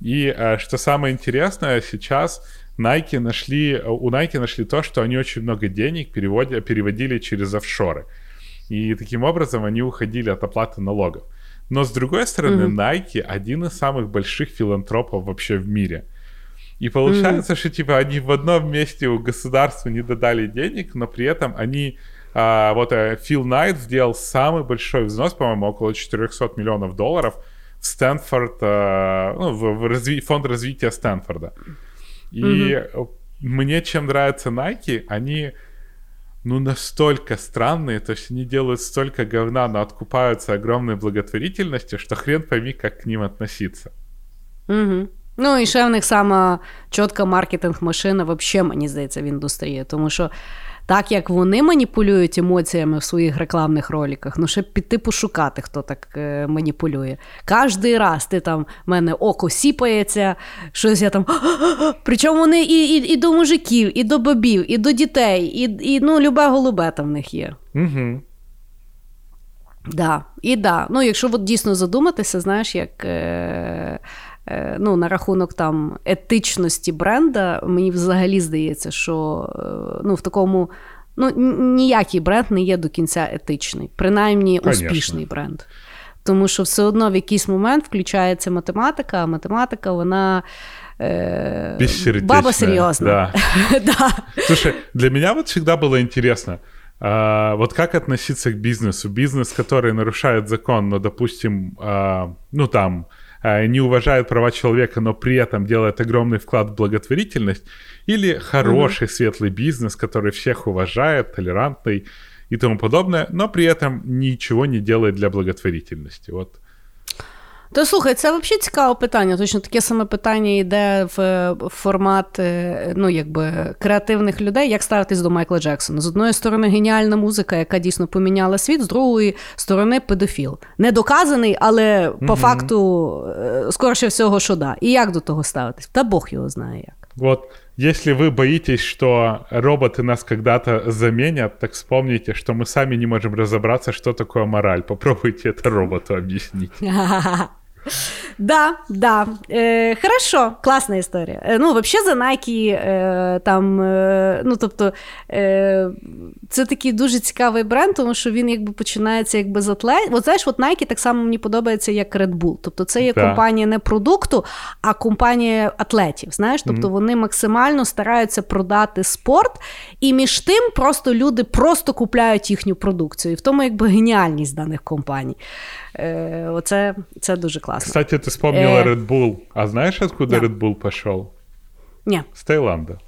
Speaker 3: И э, что самое интересное, сейчас Nike нашли, у Nike нашли то, что они очень много денег переводили, переводили через офшоры. И таким образом они уходили от оплаты налогов. Но с другой стороны, mm-hmm. Nike один из самых больших филантропов вообще в мире. И получается, mm. что типа они в одном месте у государства не додали денег, но при этом они а, вот а, Фил Найт сделал самый большой взнос, по-моему, около 400 миллионов долларов в Стэнфорд, а, ну, в, в разви- фонд развития Стэнфорда. И mm-hmm. мне чем нравится Nike, они ну настолько странные, то есть они делают столько говна, но откупаются огромной благотворительностью, что хрен пойми, как к ним относиться.
Speaker 2: Угу. Ну і ще в них сама чітка маркетинг-машина, взагалі, мені здається, в індустрії. Тому що так як вони маніпулюють емоціями в своїх рекламних роликах, ну ще піти пошукати, хто так е, маніпулює. Кожний раз ти там в мене око сіпається, щось я там. Причому вони і і, і до мужиків, і до бабів, і до дітей, і і ну, любе голубе там в них є.
Speaker 3: Угу.
Speaker 2: Да, І да. Ну, якщо от дійсно задуматися, знаєш, як. Е... Е, ну, на рахунок там етичності бренда, мені взагалі здається, що е, ну, в такому ну, ніякий бренд не є до кінця етичний, принаймні Конечно. успішний бренд. Тому що все одно в якийсь момент включається математика, а математика, вона.
Speaker 3: Э,
Speaker 2: баба серьезно.
Speaker 3: Да. да. Слушай, для меня вот всегда было интересно, а, вот как относиться к бизнесу? Бизнес, который нарушает закон, но, допустим, а, ну там, Э, не уважает права человека, но при этом делает огромный вклад в благотворительность, или хороший mm-hmm. светлый бизнес, который всех уважает, толерантный и тому подобное, но при этом ничего не делает для благотворительности. Вот
Speaker 2: То слухай, це взагалі цікаве питання. Точно таке саме питання йде в формат ну, якби, креативних людей, як ставитись до Майкла Джексона. З одної сторони, геніальна музика, яка дійсно поміняла світ, з другої сторони, педофіл. Не доказаний, але по mm факту, скорше всього, що да. І як до того ставитись? Та Бог його знає як.
Speaker 3: Вот если вы боитесь, что роботы нас когда-то заменят, так вспомните, что мы сами не можем разобраться, что такое мораль. Попробуйте это роботу объяснить.
Speaker 2: Да, да. Е, Хорошо, класна історія. Е, ну, взагалі, за Nike, е, там, е, ну, тобто, е, це такий дуже цікавий бренд, тому що він якби починається якби з атлет. От знаєш, от Nike так само мені подобається, як Red Bull. Тобто, це є
Speaker 3: Да.
Speaker 2: компанія не продукту, а компанія атлетів. Знаєш, тобто вони максимально стараються продати спорт, і між тим просто люди просто купляють їхню продукцію. І в тому якби геніальність даних компаній. Е, Оце це дуже класно.
Speaker 3: Кстати, ты вспомнила
Speaker 2: Э.
Speaker 3: Red Bull. А знаешь, откуда
Speaker 2: Да.
Speaker 3: Red Bull пошел?
Speaker 2: Ні.
Speaker 3: С Таиланда.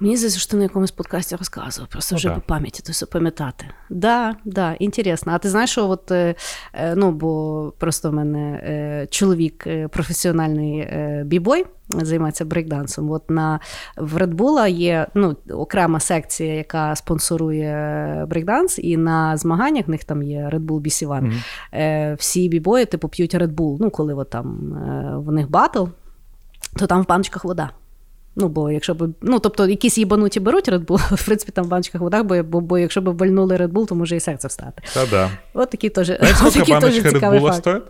Speaker 2: Мені здається, що ти на якомусь подкасті розказував, просто
Speaker 3: Ну,
Speaker 2: вже
Speaker 3: да.
Speaker 2: по пам'яті, то все пам'ятати. Да, да, інтересно. А ти знаєш, що от, е, е, ну, бо просто в мене е, чоловік е, професіональний е, бібой, займається брейкдансом. От на в Red Bull є ну, окрема секція, яка спонсорує брейкданс, і на змаганнях в них там є Red Bull BC One. Е, всі бібої, типу, п'ють Red Bull. Ну, коли от там е, в них батл, то там в баночках вода. Ну, бо якщо б, ну, тобто, якісь їбануті беруть Red Bull, в принципі, там в баночках водах, бо, бо, бо якщо б вальнули Red Bull, то може і серце встати.
Speaker 3: Та-да.
Speaker 2: От такі теж,
Speaker 3: Знаешь,
Speaker 2: от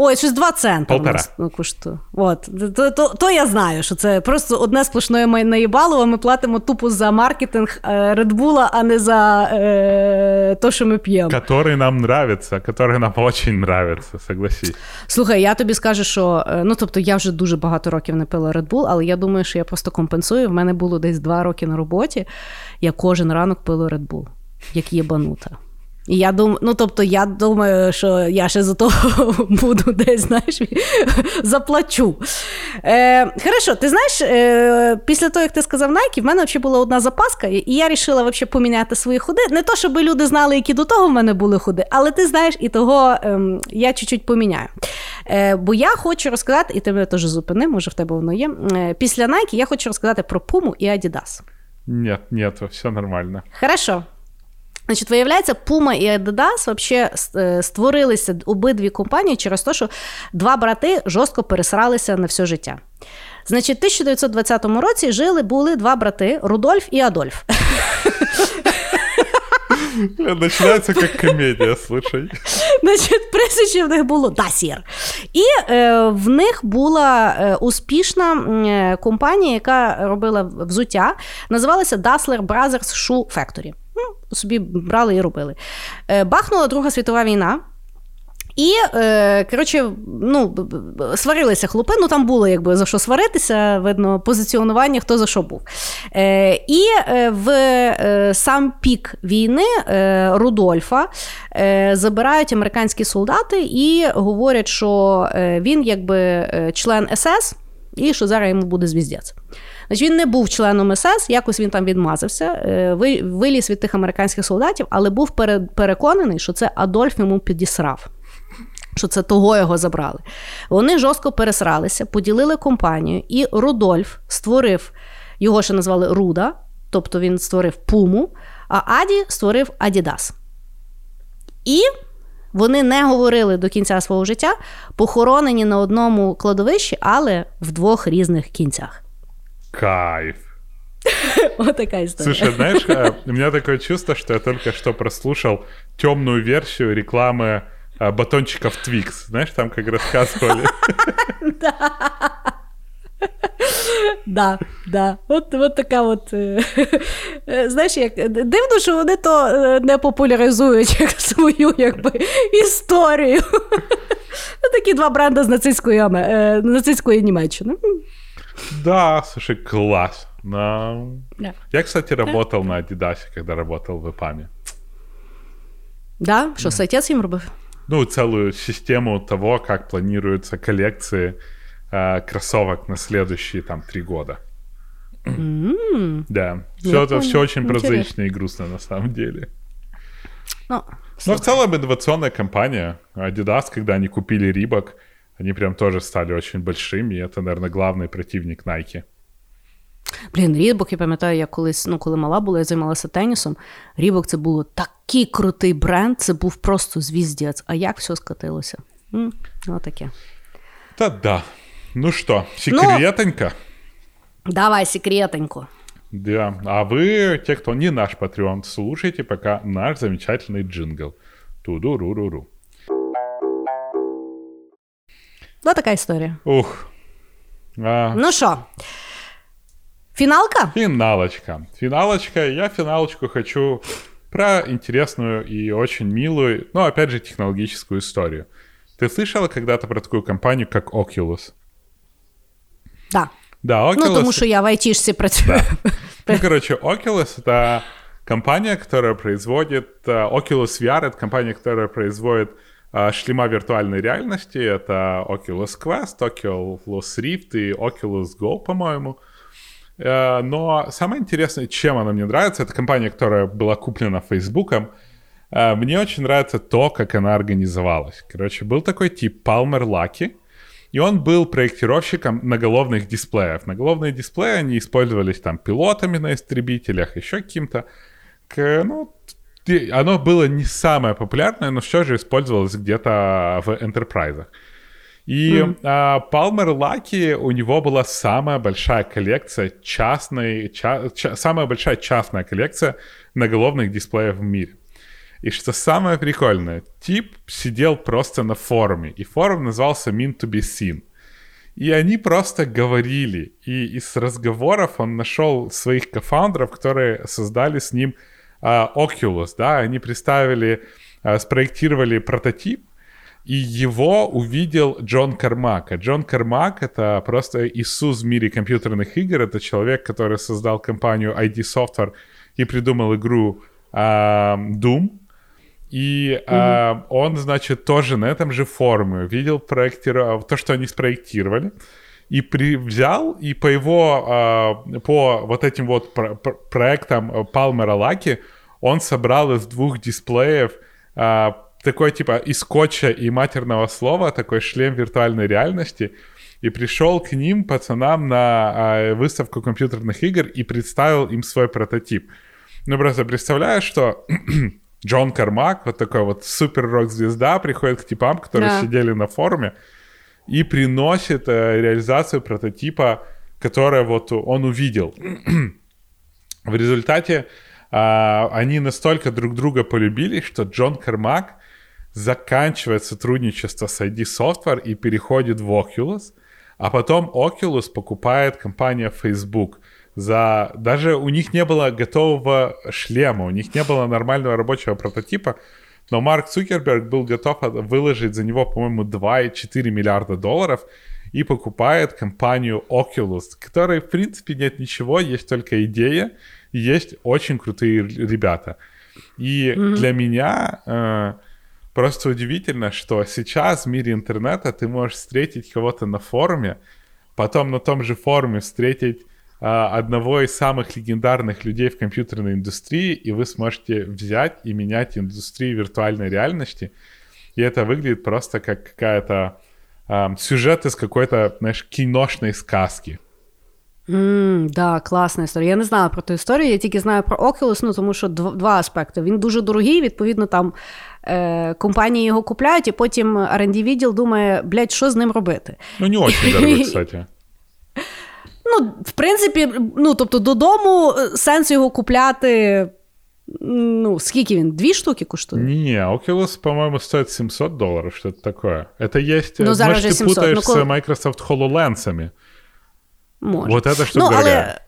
Speaker 2: Ой, щось 2 цента
Speaker 3: Полтора.
Speaker 2: нас ну, коштує. От. То, то, то я знаю, що це просто одне сплошне наїбалово. Ми платимо тупо за маркетинг Bull, а не за е, то, що ми п'ємо.
Speaker 3: Который нам нравится, который нам очень нравится, согласись.
Speaker 2: Слухай, я тобі скажу, що е, ну тобто я вже дуже багато років не пила Red Bull, але я думаю, що я просто компенсую. В мене було десь два роки на роботі. Я кожен ранок пила Red Bull, як єбанута. І я думаю, ну тобто, я думаю, що я ще за того буду десь, знаєш, заплачу. Е, хорошо, ти знаєш, е, після того, як ти сказав Nike, в мене взагалі була одна запаска, і я вирішила вообще поміняти свої ходи. Не то, щоб люди знали, які до того в мене були ходи, але ти знаєш, і того ем, я чуть-чуть поміняю. Е, бо я хочу розказати, і ти мене теж зупини, може в тебе воно є. Е, після Nike я хочу розказати про Puma і Adidas.
Speaker 3: Нет, нет, все нормально.
Speaker 2: Хорошо. Значить, виявляється, Puma і Adidas вообще е, створилися обидві компанії через те, що два брати жорстко пересралися на все життя. Значить, в 1920 році жили були два брати Рудольф і Адольф.
Speaker 3: Начинается как комедия, слушай.
Speaker 2: Значить, прізвище в них було Дасір. І е, в них була е, успішна е, компанія, яка робила взуття, називалася Dassler Brothers Shoe Factory. Ну, собі брали і робили. Е, бахнула Друга світова війна. І, е, коротше, ну, сварилися хлопи, ну там було якби за що сваритися, видно, позиціонування, хто за що був. Е, і в сам пік війни Рудольфа забирають американські солдати і говорять, що він якби член СС, і що зараз йому буде звіздець. Значить, він не був членом СС, якось він там відмазався, е, виліз від тих американських солдатів, але був переконаний, що це Адольф йому підісрав. Що це того його забрали. Вони жорстко пересралися, поділили компанію, і Рудольф створив, його ще назвали Руда, тобто він створив Пуму, а Аді створив Адідас. І вони не говорили до кінця свого життя, похоронені на одному кладовищі, але в двох різних кінцях.
Speaker 3: Кайф.
Speaker 2: Отака історія.
Speaker 3: Слушай, знаешь, э, у меня такое чувство, что я только что прослушал темную версию рекламы э, батончиков Twix. Знаешь, там как рассказывали.
Speaker 2: Да, да. От, от така от. е, е, Знаєш, як дивно, що вони то е, не популяризують як свою якби, історію. Ну, Такі два бренди з нацистської, Аме- е, нацистської Німеччини.
Speaker 3: Да, слушай, класс. Но...
Speaker 2: Да.
Speaker 3: Я, кстати, работал на Адидасе, когда работал в ИПАМе.
Speaker 2: Да? Що, сайтець їм робив?
Speaker 3: Ну, целую систему того, как планируются коллекции э, кроссовок на следующие там три года. Да, все
Speaker 2: Я
Speaker 3: это
Speaker 2: понял.
Speaker 3: все очень
Speaker 2: Интересно.
Speaker 3: прозаично и грустно на самом деле.
Speaker 2: Ну,
Speaker 3: Но в целом инновационная компания Adidas, когда они купили Рибок, они прям тоже стали очень большими, и это, наверное, главный противник Nike.
Speaker 2: Блін, Рібок, я пам'ятаю, я колись, ну, коли мала була, я займалася тенісом. Рібок це було такий крутий бренд, це був просто звіздець. А як все скотилося? М, Отаке.
Speaker 3: Да-да. Ну что, секретонька?
Speaker 2: Давай, секретенько.
Speaker 3: Да. А вы, те, кто не наш патреон, слушайте пока наш замечательный джингл. Туду-ру-ру-ру.
Speaker 2: Ось така історія.
Speaker 3: Ух. А,
Speaker 2: Ну що, фіналка?
Speaker 3: Финалочка. Финалочка. Я финалочку хочу про интересную и очень милую, но опять же технологическую историю. Ты слышала когда-то про такую компанию, как Oculus?
Speaker 2: Да.
Speaker 3: Да, Oculus.
Speaker 2: Ну, тому що я в айтішці працюю.
Speaker 3: Ну, короче, Oculus — это компания, которая производит... э, Oculus VR — это компания, которая производит э, шлема виртуальной реальности. Это Oculus Quest, Oculus Rift и Oculus Go, по-моему. Э, Но самое интересное, чем она мне нравится, это компания, которая была куплена Фейсбуком. Э, Мне очень нравится то, как она организовалась. Короче, был такой тип Palmer Lucky, и он был проектировщиком наголовных дисплеев. Наголовные дисплеи, они использовались там пилотами на истребителях, еще каким-то. К- ну, оно было не самое популярное, но все же использовалось где-то в энтерпрайзах. И а, Palmer Lucky, у него была самая большая коллекция частной, ча- ча- самая большая частная коллекция наголовных дисплеев в мире. И что самое прикольное, тип сидел просто на форуме, и форум назывался Mean to be Seen. И они просто говорили, и из разговоров он нашел своих кофаундеров, которые создали с ним Oculus, да, они представили, а, спроектировали прототип, и его увидел Джон Кармак. А Джон Кармак — это просто Иисус в мире компьютерных игр. Это человек, который создал компанию ID Software и придумал игру а, Doom. И а, он, значит, тоже на этом же форуме видел проектиров... то, что они спроектировали, и при... взял, и по его, а, по вот этим вот про- про- проектам Палмера Лаки он собрал из двух дисплеев а, такой типа из скотча и матерного слова, такой шлем виртуальной реальности, и пришел к ним, пацанам, на а, выставку компьютерных игр и представил им свой прототип. Ну, просто представляешь, что Джон Кармак, вот такой вот супер-рок-звезда, приходит к типам, которые
Speaker 2: Да.
Speaker 3: сидели на форуме, и приносит э, реализацию прототипа, которое вот он увидел. В результате а, они настолько друг друга полюбили, что Джон Кармак заканчивает сотрудничество с ID Software и переходит в Oculus, а потом Oculus покупает компания Facebook. За... Даже у них не было готового шлема, у них не было нормального рабочего прототипа, но Марк Цукерберг был готов от- выложить за него, по-моему, 2,4 миллиарда долларов и покупает компанию Oculus, которой, в принципе, нет ничего, есть только идея, есть очень крутые ребята. И для меня э, просто удивительно, что сейчас в мире интернета ты можешь встретить кого-то на форуме, потом на том же форуме встретить одного из самых легендарных людей в компьютерной индустрии, и вы сможете взять и менять индустрию виртуальной реальности. И это выглядит просто как какая-то ам, сюжет из какой-то, знаешь, киношной сказки.
Speaker 2: Mm, да, класна історія. Я не знала про ту історію, я тільки знаю про Oculus, ну тому що дв- два аспекти. Він дуже дорогий, відповідно, там е, компанії його купляють, і потім R&D відділ думає, блядь, що з ним робити.
Speaker 3: Ну, не очень дорогой, кстати.
Speaker 2: Ну, в принципі, ну тобто додому е, сенс його купляти. Ну, скільки він? Дві штуки коштує?
Speaker 3: Не, Oculus, по-моему, стоит 700 долларов, что-то такое. Это есть...
Speaker 2: Ну,
Speaker 3: э,
Speaker 2: зараз
Speaker 3: может,
Speaker 2: же
Speaker 3: ты
Speaker 2: 700,
Speaker 3: путаешь
Speaker 2: ну,
Speaker 3: с
Speaker 2: коли-
Speaker 3: Microsoft HoloLens'ами.
Speaker 2: Може.
Speaker 3: Вот это штука
Speaker 2: ну, але,
Speaker 3: дорогая.
Speaker 2: але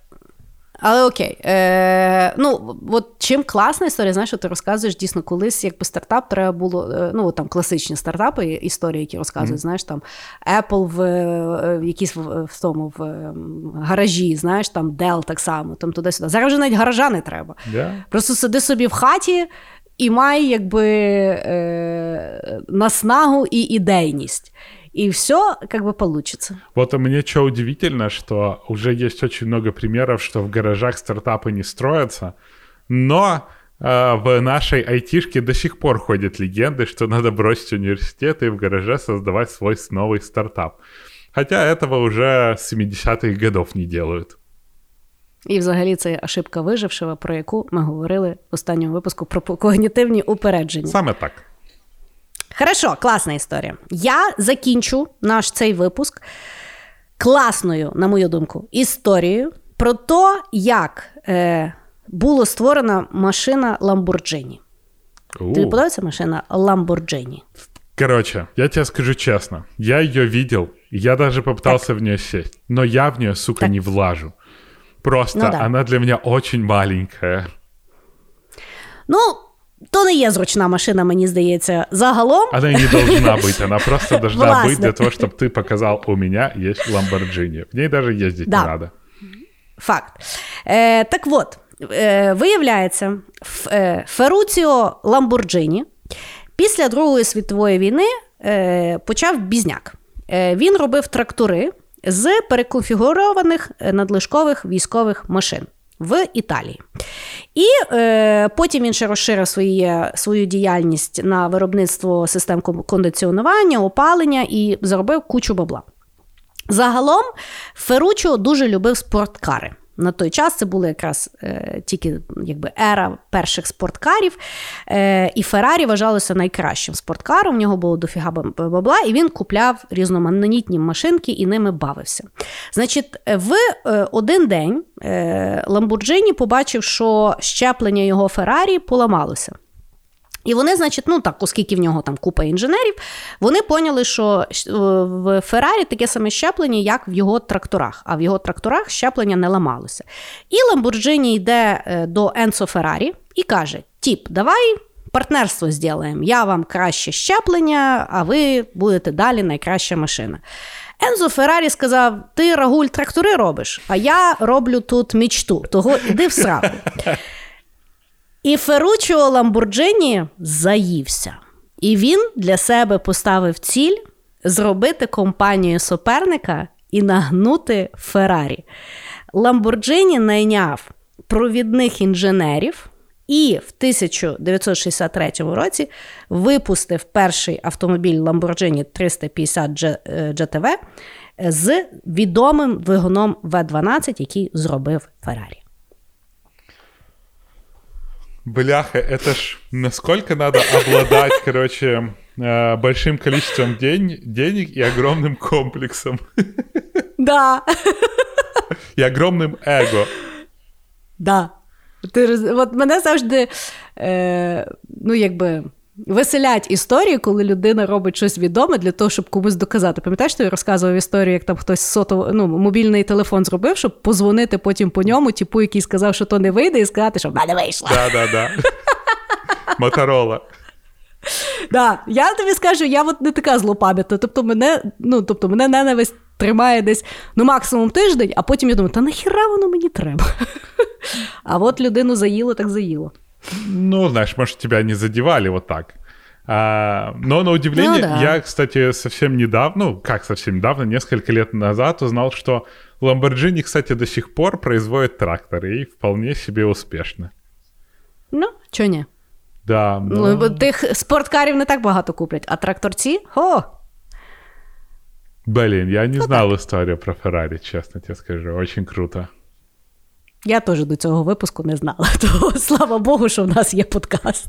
Speaker 2: окей. Е, ну, от чим класна історія, знаєш, що ти розказуєш, дійсно, колись якби стартап треба було, е, ну, там класичні стартапи, історії, які розказують, знаєш, там Apple в, е, в якійсь в, в тому в е, гаражі, знаєш, там Dell так само, там туди-сюди. Зараз вже навіть гаража не треба.
Speaker 3: Да?
Speaker 2: Просто сиди собі в хаті і май якби е, наснагу і ідейність. І все, как бы, получится.
Speaker 3: Вот мне что удивительно, что уже есть очень много примеров, что в гаражах стартапы не строятся, но э, в нашей айтишке до сих пор ходят легенды, что надо бросить университет и в гараже создавать свой новый стартап. Хотя этого уже с 70-х годов не делают.
Speaker 2: І взагалі це ошибка вижившого, про яку ми говорили в останньому випуску про когнітивні упередження.
Speaker 3: Саме так.
Speaker 2: Хорошо, класна історія. Я закінчу наш цей випуск класною, на мою думку, історією про те, як е, була створена машина.
Speaker 3: У,
Speaker 2: Тобі подобається машина Lamborghini?
Speaker 3: Короче, я тебе скажу честно, я ее видел, я даже попытался так. в нее сесть, но я в нее, сука, так. не влажу. Просто ну, да. она для меня очень маленькая.
Speaker 2: Ну, то не є зручна машина, мені здається, загалом.
Speaker 3: Она не должна быть, она просто должна быть для того, чтобы ты показал, у меня есть Lamborghini. В ней даже ездить да. не надо.
Speaker 2: Факт. Е, Так от, е, виявляється, е, Феруціо Ламборджині після Другої світової війни е, почав бізняк. Е, Він робив трактори з переконфігурованих е, надлишкових військових машин в Італії. І е, потім він ще розширив своє, свою діяльність на виробництво систем кондиціонування, опалення і заробив кучу бабла. Загалом Феручо дуже любив спорткари. На той час це була якраз е, тільки якби ера перших спорткарів. Е, І Феррарі вважалося найкращим спорткаром. В нього було дофіга бабла, і він купляв різноманітні машинки і ними бавився. Значить, в е, один день е, Ламборджині побачив, що щеплення його Феррарі поламалося. І вони, значить, ну так, оскільки в нього там купа інженерів, вони поняли, що в Феррарі таке саме щеплення, як в його тракторах, а в його тракторах щеплення не ламалося. І Ламборджині йде е, до Енцо Феррарі і каже: Тіп, давай партнерство зробимо. Я вам краще щеплення, а ви будете далі найкраща машина. Ензо Феррарі сказав: Ти рагуль трактори робиш, а я роблю тут мічту. Того іди в сраку. І Феручо Ламбурджині заївся. І він для себе поставив ціль зробити компанію суперника і нагнути Феррарі. Ламбурджині найняв провідних інженерів і в 1963 році випустив перший автомобіль Lamborghini 350 GTV з відомим двигуном V12, який зробив Феррарі.
Speaker 3: Бляха, это ж насколько надо обладать, короче, э, большим количеством день, денег и огромным комплексом.
Speaker 2: Да.
Speaker 3: І огромним его.
Speaker 2: Да. Ти, От мене завжди, е, ну, якби. Веселять історії, коли людина робить щось відоме для того, щоб комусь доказати. Пам'ятаєш, ти розказував історію, як там хтось сото, ну, мобільний телефон зробив, щоб позвонити потім по ньому, типу, який сказав, що то не вийде, і сказати, що в мене вийшло.
Speaker 3: Да, да, да. Моторола.
Speaker 2: Да, Я тобі скажу, я от не така злопам'ятна. Тобто мене ну, тобто мене ненависть тримає десь ну, максимум тиждень, а потім я думаю, та нахіра воно мені треба? А от людину заїло, так заїло.
Speaker 3: Ну, знаешь, может, тебя не задевали вот так. А, но на удивление, ну, да. я, кстати, совсем недавно, ну, как совсем недавно, несколько лет назад узнал, что Lamborghini, кстати, до сих пор производит тракторы и вполне себе успешно.
Speaker 2: Ну, чого ні?
Speaker 3: Да,
Speaker 2: но... ну, Тих спорткарів не так багато куплять, а тракторці? О!
Speaker 3: Блин, я не ну, знал так. историю про Феррари, честно тебе скажу. Очень круто.
Speaker 2: Я теж до цього випуску не знала. То слава Богу, що в нас є подкаст.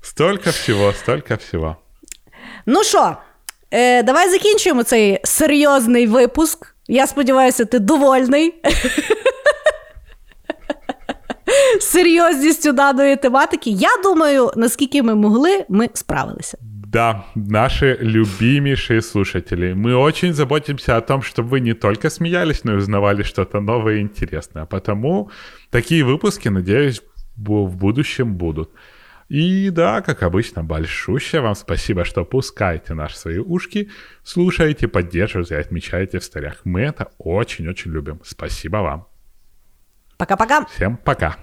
Speaker 3: Столько всього, столько всього.
Speaker 2: Ну що, е, давай закінчуємо цей серйозний випуск. Я сподіваюся, ти довольний. Серйозністю даної тематики. Я думаю, наскільки ми могли, ми справилися.
Speaker 3: Да, наши любимейшие слушатели, мы очень заботимся о том, чтобы вы не только смеялись, но и узнавали что-то новое и интересное. Потому такие выпуски, надеюсь, в будущем будут. И да, как обычно, большущее вам спасибо, что пускаете наши свои ушки, слушаете, поддерживаете и отмечаете в старях. Мы это очень-очень любим. Спасибо вам.
Speaker 2: Пока-пока.
Speaker 3: Всем пока.